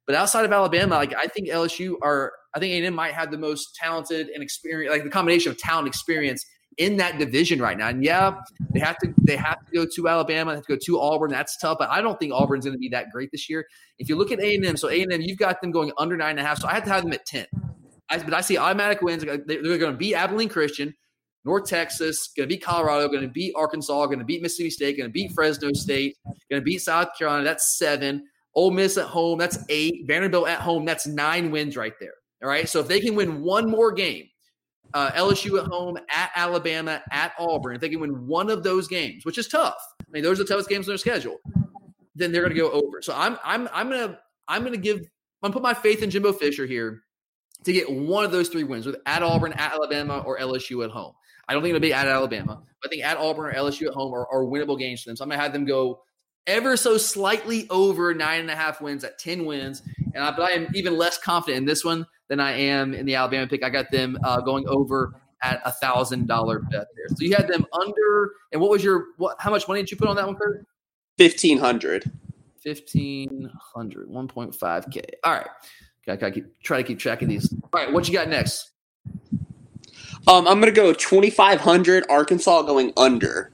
But outside of Alabama, like I think LSU are, I think A&M might have the most talented and experience, like the combination of talent experience in that division right now. And yeah, they have to they have to go to Alabama, they have to go to Auburn. That's tough, but I don't think Auburn's going to be that great this year. If you look at A&M, so A&M, you've got them going under nine and a half. So I have to have them at ten. I, but I see automatic wins. They're going to beat Abilene Christian, North Texas, going to beat Colorado, going to beat Arkansas, going to beat Mississippi State, going to beat Fresno State, going to beat South Carolina. That's seven. Ole Miss at home, that's eight. Vanderbilt at home, that's nine wins right there. All right. So if they can win one more game, uh, LSU at home, at Alabama, at Auburn, if they can win one of those games, which is tough. I mean, those are the toughest games on their schedule. Then they're going to go over. So I'm I'm I'm gonna I'm gonna give I'm gonna put my faith in Jimbo Fisher here to get one of those three wins with at Auburn, at Alabama, or LSU at home. I don't think it'll be at Alabama. I think at Auburn or LSU at home are, are winnable games for them. So I'm gonna have them go ever so slightly over nine and a half wins at 10 wins. And I, but I am even less confident in this one than I am in the Alabama pick. I got them uh, going over at a thousand dollar bet there. So you had them under, and what was your what? How much money did you put on that one, Kurt? Fifteen hundred. 1500, 1.5K. All right. Gotta, gotta keep, try to keep track of these. All right. What you got next? Um, I'm gonna go 2,500. Arkansas going under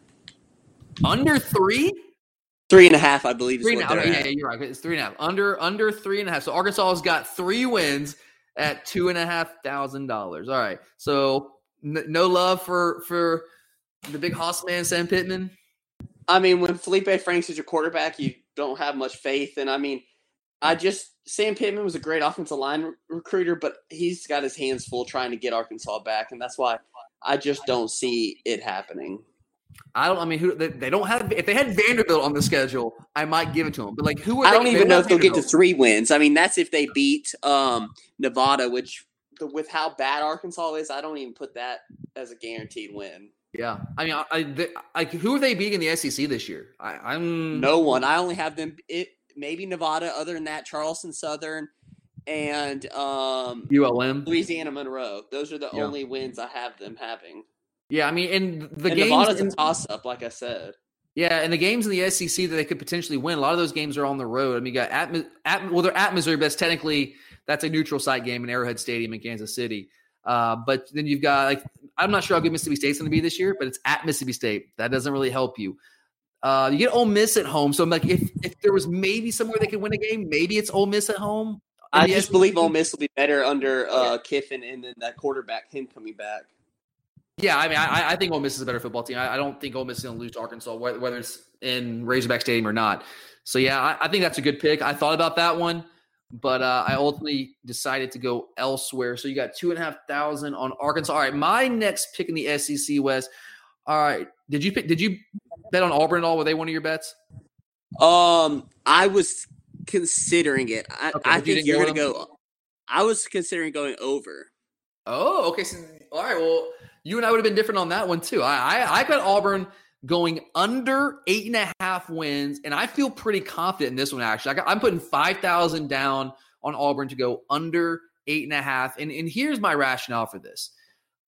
Under three? three and a half, I believe. Is Three and what half. Yeah, yeah, you're right. It's three and a half. Under under three and a half. So Arkansas has got three wins at two and a half thousand dollars. All right. So n- no love for for the big hoss man, Sam Pittman. I mean, when Felipe Franks is your quarterback, you don't have much faith. And I mean, I just Sam Pittman was a great offensive line re- recruiter, but he's got his hands full trying to get Arkansas back, and that's why I just don't see it happening. I don't. I mean, who they, they don't have. If they had Vanderbilt on the schedule, I might give it to them. But like, who are I they- don't they even know if they'll get to three wins. I mean, that's if they beat um, Nevada, which the, with how bad Arkansas is, I don't even put that as a guaranteed win. Yeah, I mean, I, I they, like who are they beating in the SEC this year? I, I'm No one. I only have them. It maybe Nevada. Other than that, Charleston Southern and um, ULM. Louisiana Monroe. Those are the Yeah. only wins I have them having. Yeah, I mean, and the and games. Nevada's in- a toss up, like I said. Yeah, and the games in the SEC that they could potentially win, a lot of those games are on the road. I mean, you got at, at well, they're at Missouri, but that's technically that's a neutral site game in Arrowhead Stadium in Kansas City. Uh, but then you've got like I'm not sure how good Mississippi State's going to be this year, but it's at Mississippi State. That doesn't really help you. Uh, you get Ole Miss at home, so I'm like, if if there was maybe somewhere they could win a game, maybe it's Ole Miss at home. I just SEC. believe Ole Miss will be better under uh, Kiffin and then that quarterback, him coming back. Yeah, I mean, I, I think Ole Miss is a better football team. I, I don't think Ole Miss is going to lose to Arkansas, whether, whether it's in Razorback Stadium or not. So yeah, I, I think that's a good pick. I thought about that one, but uh, I ultimately decided to go elsewhere. So you got two and a half thousand on Arkansas. All right, my next pick in the SEC West. All right, did you pick? Did you bet on Auburn at all? Were they one of your bets? Um, I was considering it. I, Okay, I but you think you're gonna go. I was considering going over. Oh, okay. So, all right. Well, you and I would have been different on that one too. I, I I got Auburn going under eight and a half wins, and I feel pretty confident in this one. Actually, I got, I'm putting five thousand down on Auburn to go under eight and a half. And and here's my rationale for this.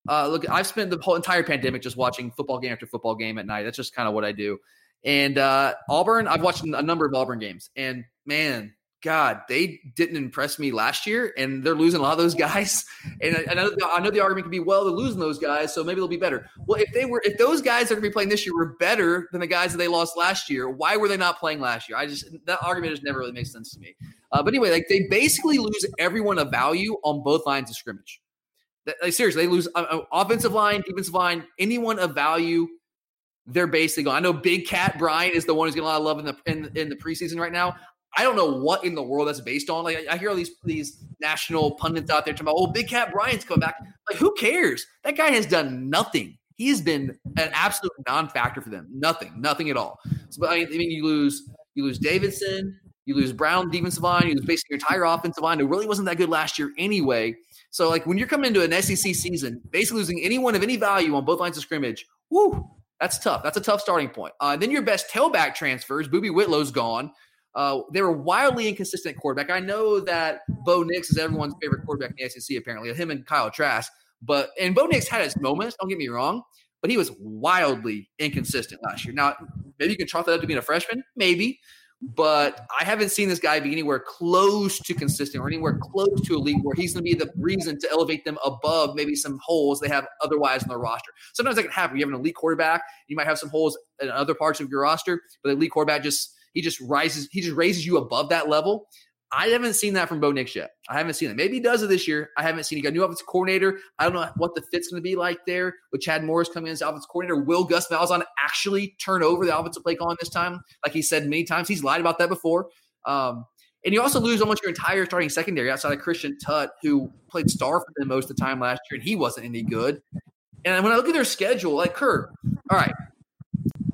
Uh, look, I've spent the whole entire pandemic just watching football game after football game at night. That's just kind of what I do. And uh, Auburn, I've watched a number of Auburn games, and man, God, they didn't impress me last year, and they're losing a lot of those guys. And I, I know, I know the argument could be, well, they're losing those guys, so maybe they'll be better. Well, if they were, if those guys that are going to be playing this year were better than the guys that they lost last year, why were they not playing last year? I just that argument just never really makes sense to me. Uh, but anyway, like they basically lose everyone of value on both lines of scrimmage. That- Like seriously, they lose uh, uh, offensive line, defensive line, anyone of value. They're basically. I know Big Cat Bryant is the one who's getting a lot of love in the in, in the preseason right now. I don't know what in the world that's based on. Like I, I hear all these these national pundits out there talking about, "Oh, Big Cat Bryant's coming back." Like, who cares? That guy has done nothing. He has been an absolute non-factor for them. Nothing, nothing at all. So, but I mean, you lose you lose Davidson, you lose Brown defensive line, you lose basically your entire offensive line, who really wasn't that good last year anyway. So, like when you're coming into an SEC season, basically losing anyone of any value on both lines of scrimmage, whoo, that's tough. That's a tough starting point. Uh, then your best tailback transfers, Boobee Whitlow's gone. Uh, they were wildly inconsistent quarterback. I know that Bo Nix is everyone's favorite quarterback in the SEC, apparently, him and Kyle Trask. But and Bo Nix had his moments, don't get me wrong, but he was wildly inconsistent last year. Now, maybe you can chalk that up to being a freshman, maybe, but I haven't seen this guy be anywhere close to consistent or anywhere close to league where he's going to be the reason to elevate them above maybe some holes they have otherwise in their roster. Sometimes that can happen. You have an elite quarterback, you might have some holes in other parts of your roster, but the elite quarterback just he just rises, he just raises you above that level. I haven't seen that from Bo Nix yet. I haven't seen it. Maybe he does it this year. I haven't seen. He got a new offensive coordinator. I don't know what the fit's going to be like there with Chad Morris coming in as offensive coordinator. Will Gus Malzahn actually turn over the offensive play calling this time? Like he said many times, he's lied about that before. Um, and you also lose almost your entire starting secondary outside of Christian Tutt, who played star for them most of the time last year, and he wasn't any good. And when I look at their schedule, like Kurt, all right.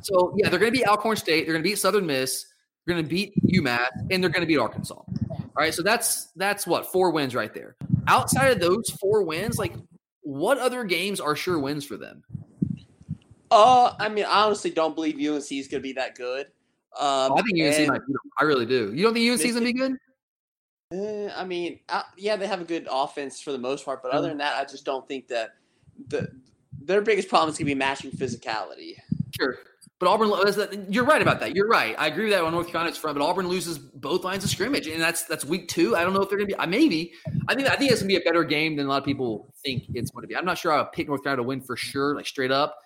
So yeah, they're going to be Alcorn State. They're going to beat Southern Miss. They're going to beat UMass, and they're going to beat Arkansas. All right, so that's that's what four wins right there. Outside of those four wins, like what other games are sure wins for them? Uh, I mean, I honestly don't believe UNC is going to be that good. Um, I think UNC and, might beat. I really do. You don't think UNC is gonna be good? eh, I mean, uh, yeah, they have a good offense for the most part, but other than that, I just don't think that the their biggest problem is going to be matching physicality. Sure. But Auburn, you're right about that. You're right. I agree with that on North Carolina's front. But Auburn loses both lines of scrimmage, and that's that's week two. I don't know if they're going to be. I maybe I think I think it's going to be a better game than a lot of people think it's going to be. I'm not sure I'll pick North Carolina to win for sure, like straight up.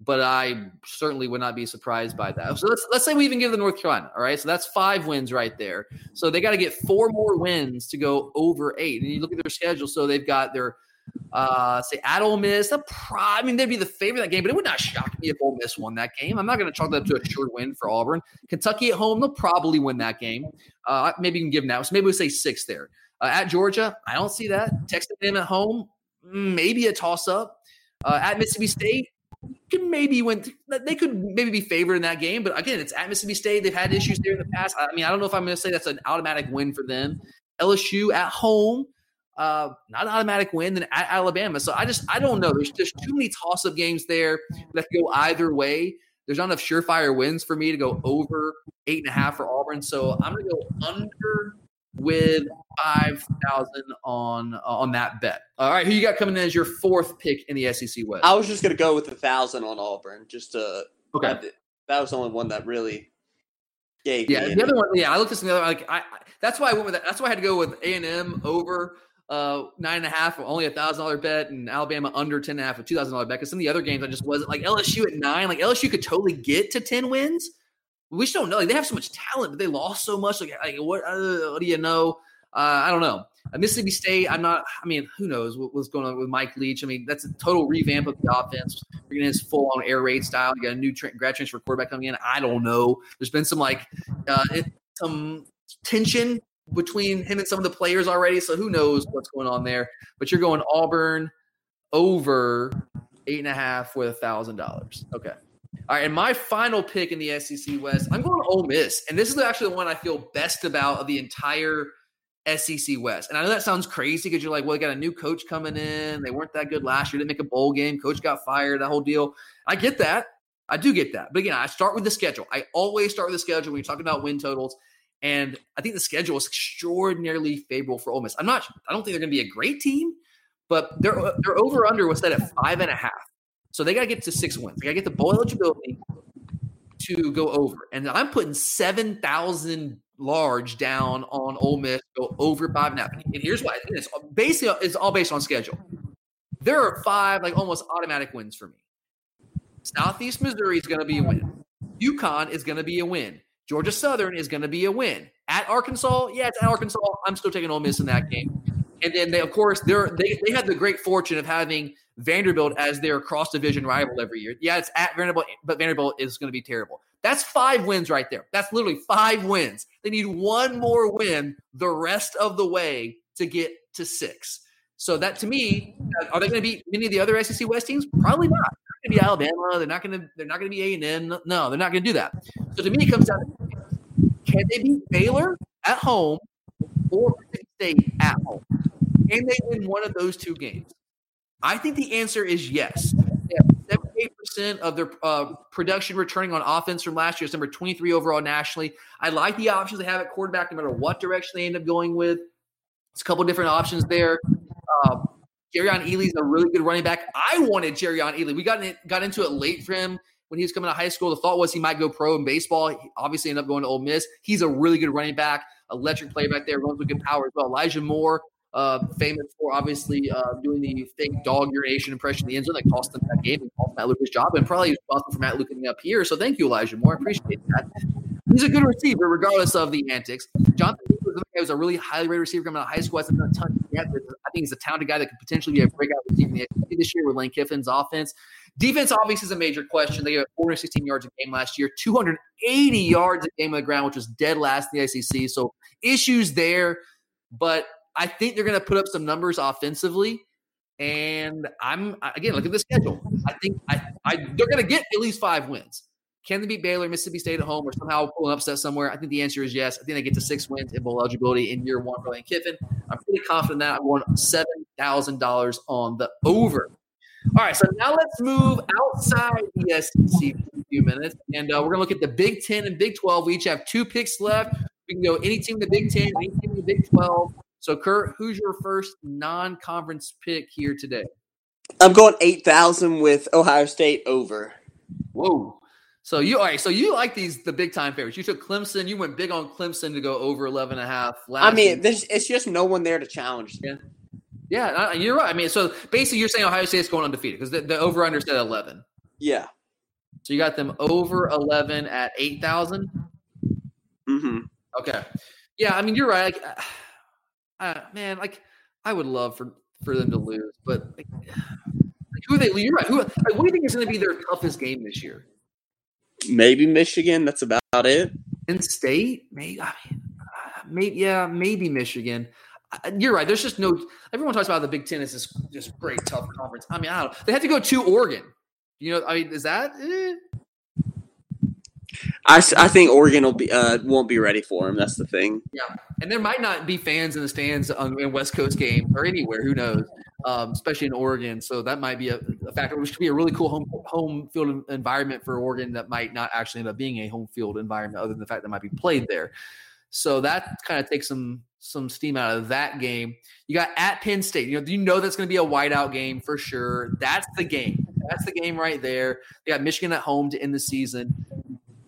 But I certainly would not be surprised by that. So let's let's say we even give the North Carolina. All right, so that's five wins right there. So they got to get four more wins to go over eight. And you look at their schedule. So they've got their uh, say at Ole Miss, the pro- I mean, they'd be the favorite that game, but it would not shock me if Ole Miss won that game. I'm not going to chalk that up to a sure win for Auburn. Kentucky at home, they'll probably win that game. Uh, maybe you can give them that. So maybe we say six there. Uh, at Georgia, I don't see that. Texas A&M at home, maybe a toss up. Uh, at Mississippi State, could maybe win. They could maybe be favored in that game, but again, it's at Mississippi State. They've had issues there in the past. I mean, I don't know if I'm going to say that's an automatic win for them. LSU at home, uh, not an automatic win. Then at Alabama, so I just I don't know. There's there's too many toss up games there that go either way. There's not enough surefire wins for me to go over eight and a half for Auburn. So I'm going to go under with five thousand on uh, on that bet. All right, who you got coming in as your fourth pick in the SEC West? I was just gonna go with a thousand on Auburn, just to okay. That, that was the only one that really gave. Yeah, the other one. Yeah, I looked at some other like I. That's why I went with that. That's why I had to go with A and M over uh nine and a half, only a thousand dollar bet, and Alabama under ten and a half, a two thousand dollar bet. Because some of the other games I just wasn't like LSU at nine. Like LSU could totally get to ten wins we just don't know. Like they have so much talent, but they lost so much. Like, like what? Uh, what do you know? Uh, I don't know. Uh, Mississippi State. I'm not. I mean, who knows what, what's going on with Mike Leach? I mean, that's a total revamp of the offense. We're getting his full on air raid style. You got a new tra- grad transfer quarterback coming in. I don't know. There's been some like uh, some tension between him and some of the players already. So who knows what's going on there? But you're going Auburn over eight and a half with a thousand dollars. Okay. All right, and my final pick in the SEC West, I'm going Ole Miss, and this is actually the one I feel best about of the entire SEC West. And I know that sounds crazy because you're like, well, they got a new coach coming in. They weren't that good last year. Didn't make a bowl game. Coach got fired. That whole deal. I get that. I do get that. But again, I start with the schedule. I always start with the schedule when you're talking about win totals. And I think the schedule is extraordinarily favorable for Ole Miss. I'm not. I don't think they're going to be a great team, but their their over under was set at five and a half. So they got to get to six wins. They got to get the bowl eligibility to go over. And I'm putting 7,000 large down on Ole Miss, go over five and a half. And here's why it's basically it's all based on schedule. There are five like almost automatic wins for me. Southeast Missouri is going to be a win. UConn is going to be a win. Georgia Southern is going to be a win. At Arkansas, yeah, it's at Arkansas. I'm still taking Ole Miss in that game. And then they, of course, they're, they they had the great fortune of having Vanderbilt as their cross division rival every year. Yeah, it's at Vanderbilt, but Vanderbilt is going to be terrible. That's five wins right there. That's literally five wins. They need one more win the rest of the way to get to six. So that to me, uh, are they going to beat many of the other SEC West teams? Probably not. Going to be Alabama. They're not going to. They're not going to be A and M. No, they're not going to do that. So to me, it comes down to can they beat Baylor at home or State at home? Can they win one of those two games? I think the answer is yes. Seventy-eight percent of their uh, production returning on offense from last year is number 23 overall nationally. I like the options they have at quarterback, no matter what direction they end up going with. It's a couple different options there. Uh, Jerrion Ealy's a really good running back. I wanted Jerrion Ealy. We got in, got into it late for him when he was coming to high school. The thought was he might go pro in baseball. He obviously ended up going to Ole Miss. He's a really good running back, electric play back there, runs with good power as well. Elijah Moore, uh, famous for obviously uh, doing the fake dog urination impression in the end zone that cost them that game and cost Matt Luke his job, and probably responsible for Matt Luke coming up here. So thank you, Elijah Moore. I appreciate that. He's a good receiver, regardless of the antics. Jonathan was a really highly rated receiver coming out of high school. Hasn't done a ton yet. I think he's a talented guy that could potentially be a breakout receiver this year with Lane Kiffin's offense. Defense obviously is a major question. They got 416 yards a game last year, 280 yards a game on the ground, which was dead last in the SEC. So issues there, but I think they're going to put up some numbers offensively. And I'm again look at the schedule. I think I, I they're going to get at least five wins. Can they beat Baylor, Mississippi State at home, or somehow pull an upset somewhere? I think the answer is yes. I think they get to six wins in bowl eligibility in year one for Lane Kiffin. I'm pretty confident that I'm going seven thousand dollars on the over. All right, so now let's move outside the SEC for a few minutes, and uh, we're going to look at the Big Ten and Big Twelve. We each have two picks left. We can go any team in the Big Ten, any team in the Big Twelve. So, Kurt, who's your first non-conference pick here today? I'm going eight thousand with Ohio State over. Whoa! So you all right? So you like these the big time favorites? You took Clemson. You went big on Clemson to go over 11 and a half. I mean, there's, it's just no one there to challenge. Yeah, yeah, you're right. I mean, so basically, you're saying Ohio State's going undefeated because the, the over under at 11. Yeah. So you got them over 11 at 8,000. Mm-hmm. Okay. Yeah, I mean, you're right. Like, uh, man, like I would love for for them to lose, but like, who are they? You're right. Who? Like, what do you think is going to be their toughest game this year? Maybe Michigan. That's about it. In state, maybe. I mean, uh, maybe yeah, maybe Michigan. Uh, you're right. There's just no. Everyone talks about the Big Ten as this just great tough conference. I mean, I don't. They had to go to Oregon. You know, I mean, is that? Eh? I, I think Oregon will be uh, won't be ready for him. That's the thing. Yeah, and there might not be fans in the stands on, in West Coast games or anywhere. Who knows? Um, especially in Oregon, so that might be a, a, factor. Which could be a really cool home home field environment for Oregon that might not actually end up being a home field environment, other than the fact that might be played there. So that kind of takes some some steam out of that game. You got at Penn State. You know, you know that's going to be a whiteout game for sure. That's the game. That's the game right there. They got Michigan at home to end the season.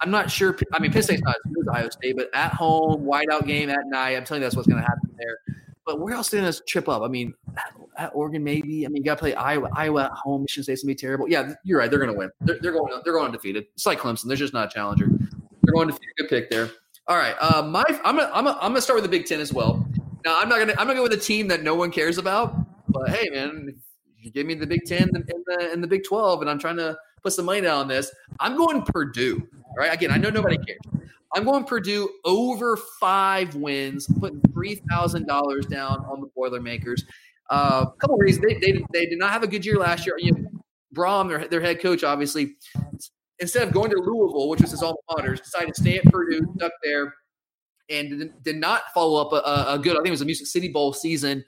I'm not sure. I mean, Penn State's not as good as Ohio State, but at home, whiteout game at night. I'm telling you, that's what's going to happen there. But where else did this trip up? I mean, at, Oregon, maybe. I mean, you got to play Iowa. Iowa at home. Michigan State's to be terrible. Yeah, you're right. They're to win. They're, they're, going. They're going undefeated. It's like Clemson. They're just not a challenger. They're going to Good pick there. All right. Uh, my, I'm gonna, I'm gonna, I'm gonna start with the Big Ten as well. Now, I'm not gonna, I'm gonna go with a team that no one cares about. But hey, man, you give me the Big Ten and the, and the Big Twelve, and I'm trying to put some money down on this. I'm going Purdue. Right? Again, I know nobody cares. I'm going Purdue over five wins, putting three thousand dollars down on the Boilermakers. Uh, a couple reasons they, they they did not have a good year last year. You know, Brohm, their their head coach, obviously, instead of going to Louisville, which was his alma mater, decided to stay at Purdue, stuck there, and did, not follow up a, a, good. I think it was a Music City Bowl season.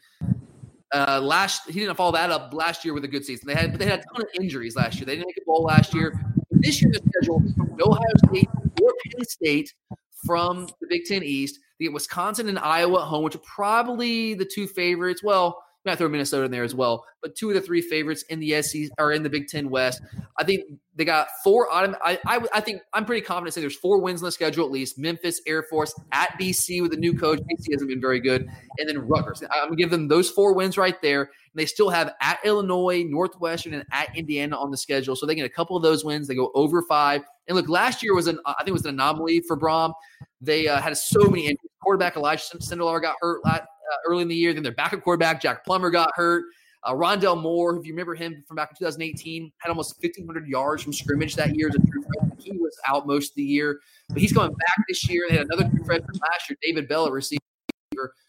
Uh, last he didn't follow that up last year with a good season. They had but they had a ton of injuries last year. They didn't make a bowl last year. This year, the schedule no Ohio State or Penn State from the Big Ten East. Get Wisconsin and Iowa at home, which are probably the two favorites. Well, might throw Minnesota in there as well, but two of the three favorites in the SEC are in the Big Ten West. I think they got four. I, I, I think I'm pretty confident saying there's four wins on the schedule at least. Memphis, Air Force, at BC with a new coach. BC hasn't been very good, and then Rutgers. I'm gonna give them those four wins right there. And they still have at Illinois, Northwestern, and at Indiana on the schedule. So they get a couple of those wins. They go over five. And look, last year was an I think it was an anomaly for Brohm. They uh, had so many injuries. Quarterback Elijah Sindelar got hurt last, uh, early in the year. Then their backup quarterback Jack Plummer got hurt. Uh, Rondale Moore, if you remember him from back in 2018, had almost 1,500 yards from scrimmage that year a. He was out most of the year, but he's coming back this year. They had another true freshman last year, David Bell, at receiver,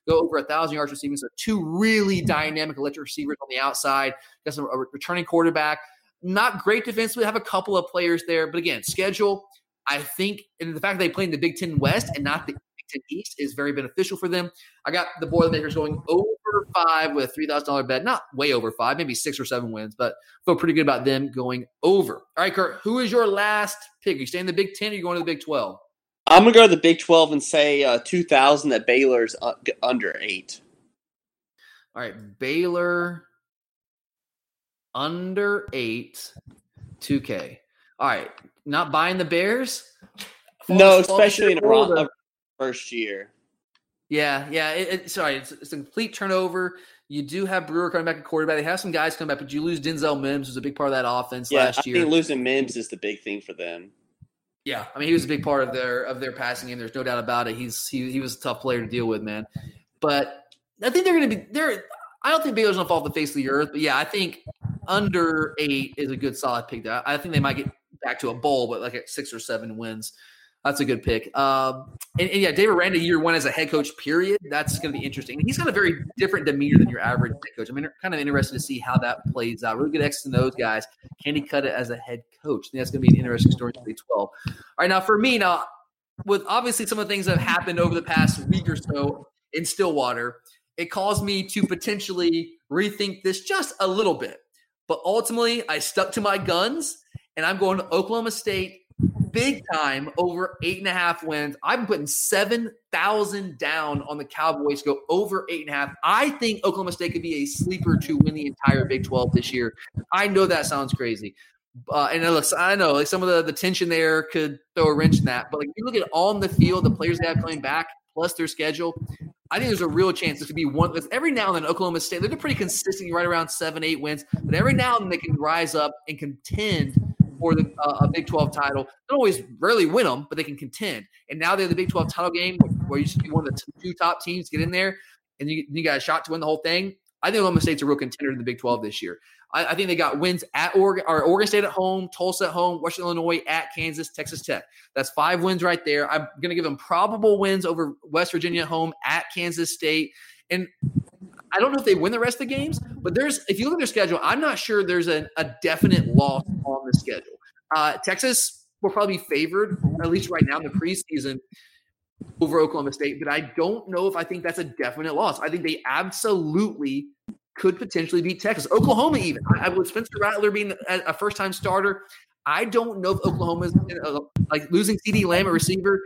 go over a thousand yards receiving. So two really dynamic electric receivers on the outside. Got some a returning quarterback. Not great defensively. Have a couple of players there, but again, schedule. I think, and the fact that they play in the Big Ten West and not the Big Ten East is very beneficial for them. I got the Boilermakers going over five with a three thousand dollar bet, not way over five, maybe six or seven wins, but feel pretty good about them going over. All right, Kurt, who is your last pick? Are you staying in the Big Ten or are you going to the Big Twelve? I'm gonna go to the Big Twelve and say uh, two thousand that Baylor's uh, under eight. All right, Baylor under eight, two K. All right, not buying the Bears. no, especially in a, a first year. Yeah, yeah. It, it, sorry, it's, it's, a complete turnover. You do have Brewer coming back at quarterback. They have some guys coming back, but you lose Denzel Mims, who's a big part of that offense yeah, last year. I think losing Mims is the big thing for them. Yeah, I mean he was a big part of their of their passing game. There's no doubt about it. He's he, he was a tough player to deal with, man. But I think they're going to be there. I don't think Baylor's going to fall off the face of the earth, but yeah, I think under eight is a good solid pick. There, I think they might get back to a bowl, but like at six or seven wins. That's a good pick. Um, and, and, yeah, Dave Aranda, year one as a head coach, period. That's going to be interesting. He's got a very different demeanor than your average head coach. I mean, kind of interested to see how that plays out. Really good X and those guys. Can he cut it as a head coach? I think that's going to be an interesting story in 12. All right, now for me, now with obviously some of the things that have happened over the past week or so in Stillwater, it caused me to potentially rethink this just a little bit. But ultimately, I stuck to my guns, and I'm going to Oklahoma State big time over eight and a half wins. I'm putting 7,000 down on the Cowboys go over eight and a half. I think Oklahoma State could be a sleeper to win the entire Big 12 this year. I know that sounds crazy. Uh, and looks, I know like some of the, the tension there could throw a wrench in that. But like if you look at all on the field, the players they have coming back, plus their schedule, I think there's a real chance this could be one. Because every now and then, Oklahoma State they're pretty consistent, right around seven, eight wins. But every now and then they can rise up and contend for the, uh, a Big 12 title. They don't always rarely win them, but they can contend. And now they're the Big 12 title game where you should be one of the two top teams get in there, and you, you got a shot to win the whole thing. I think Oklahoma State's a real contender in the Big 12 this year. I, I, think they got wins at Oregon or Oregon State at home, Tulsa at home, Western Illinois at Kansas, Texas Tech. That's five wins right there. I'm going to give them probable wins over West Virginia at home, at Kansas State, and I don't know if they win the rest of the games, but there's if you look at their schedule, I'm not sure there's a, a definite loss on the schedule. Uh, Texas will probably be favored, at least right now in the preseason, over Oklahoma State, but I don't know if I think that's a definite loss. I think they absolutely could potentially beat Texas, Oklahoma even. I, with Spencer Rattler being a, a first time starter, I don't know if Oklahoma's like losing CeeDee Lamb a receiver.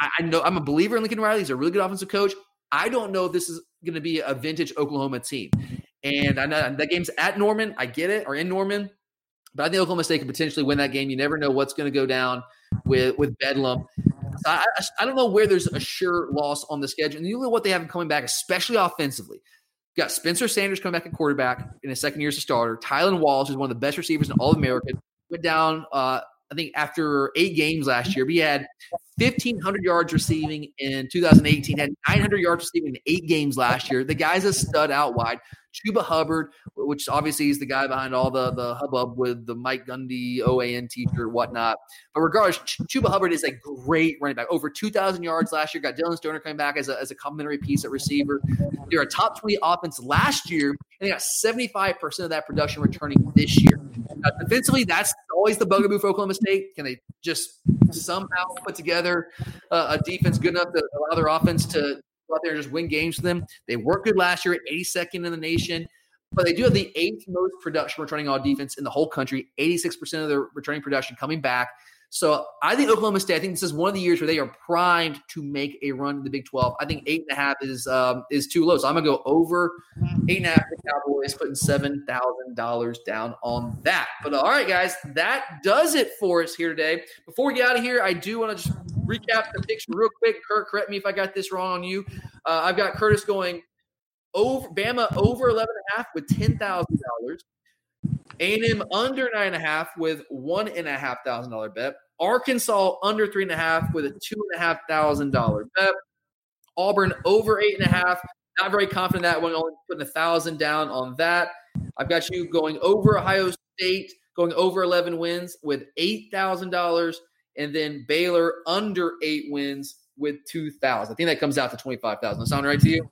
I, I, know I'm a believer in Lincoln Riley. He's a really good offensive coach. I don't know if this is going to be a vintage Oklahoma team. And I know that game's at Norman. I get it, or in Norman. But I think Oklahoma State could potentially win that game. You never know what's going to go down with with Bedlam. I, I, I, don't know where there's a sure loss on the schedule. And you look at what they have coming back, especially offensively. You got Spencer Sanders coming back at quarterback in his second year as a starter. Tylan Wallace is one of the best receivers in all of America. Went down, uh, I think, after eight games last year. But he had 1,500 yards receiving in 2018, had 900 yards receiving in eight games last year. The guy's a stud out wide. Chuba Hubbard, which obviously is the guy behind all the, the hubbub with the Mike Gundy OAN t-shirt, whatnot. But regardless, Ch- Chuba Hubbard is a great running back. Over 2,000 yards last year. Got Dillon Stoner coming back as a, as a complimentary piece at receiver. They're a top 20 offense last year, and they got 75% of that production returning this year. Now, defensively, that's always the bugaboo for Oklahoma State. Can they just somehow put together uh, a defense good enough to allow their offense to go out there and just win games for them. They worked good last year at 82nd in the nation, but they do have the eighth most production returning all defense in the whole country. 86% of their returning production coming back. So I think Oklahoma State. I think this is one of the years where they are primed to make a run to the Big Twelve. I think eight and a half is um, is too low, so I'm gonna go over eight and a half the Cowboys, putting seven thousand dollars down on that. But all right, guys, that does it for us here today. Before we get out of here, I do want to just recap the picture real quick. Kurt, correct me if I got this wrong on you. Uh, I've got Curtis going over Bama over 11 and a half with $10,000. A&M under nine and a half with one and a half thousand dollar bet. Arkansas under three and a half with a two and a half thousand dollar bet. Auburn over eight and a half. Not very confident that one. Only putting a thousand down on that. I've got you going over Ohio State, going over eleven wins with eight thousand dollars and then Baylor under eight wins with 2,000. I think that comes out to 25,000. Sound right to you?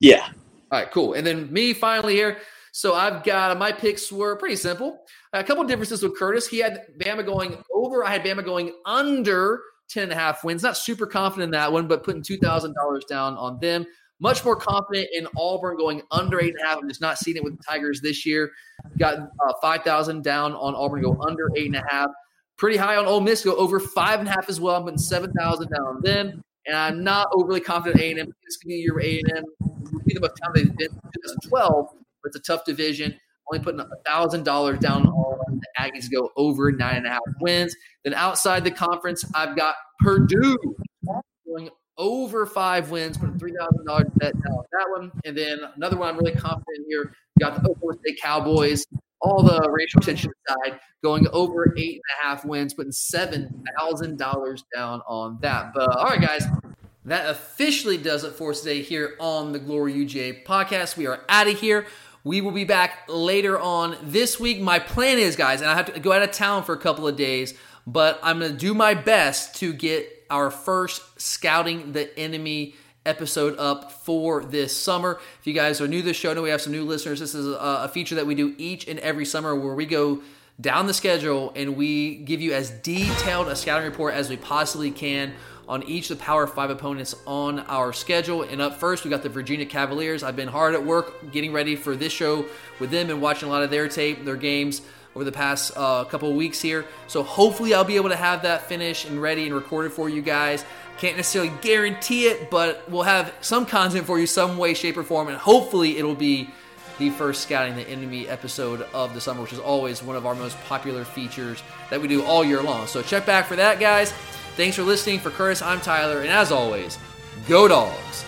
Yeah. All right, cool. And then me finally here. So I've got my picks were pretty simple. A couple differences with Curtis. He had Bama going over. I had Bama going under 10 and a half wins. Not super confident in that one, but putting $2,000 down on them. Much more confident in Auburn going under eight and a half. I'm just not seeing it with the Tigers this year. Got uh, 5,000 down on Auburn go under eight and a half pretty high on Ole Miss, go over five and a half as well. I'm putting 7,000 down on them. And I'm not overly confident A&M. This could be where A&M will be the most time they've been 2012, but it's a tough division. Only putting a $1,000 down on the Aggies go over nine and a half wins. Then outside the conference, I've got Purdue going over five wins, putting $3,000 bet down on that one. And then another one I'm really confident here. Got the Oklahoma State Cowboys all the racial tension aside, going over eight and a half wins, putting seven thousand dollars down on that. But all right, guys, that officially does it for us today here on the Glory UGA podcast. We are out of here. We will be back later on this week. My plan is, guys, and I have to go out of town for a couple of days, but I'm going to do my best to get our first scouting the enemy episode up for this summer. If you guys are new to the show, know we have some new listeners. This is a, a feature that we do each and every summer where we go down the schedule and we give you as detailed a scouting report as we possibly can on each of the Power Five opponents on our schedule. And up first, we got the Virginia Cavaliers. I've been hard at work getting ready for this show with them and watching a lot of their tape, their games over the past uh, couple weeks here. So hopefully, I'll be able to have that finished and ready and recorded for you guys. Can't necessarily guarantee it, but we'll have some content for you, some way, shape, or form, and hopefully, it'll be the first Scouting the Enemy episode of the summer, which is always one of our most popular features that we do all year long. So check back for that, guys. Thanks for listening. For Curtis, I'm Tyler, and as always, go dogs.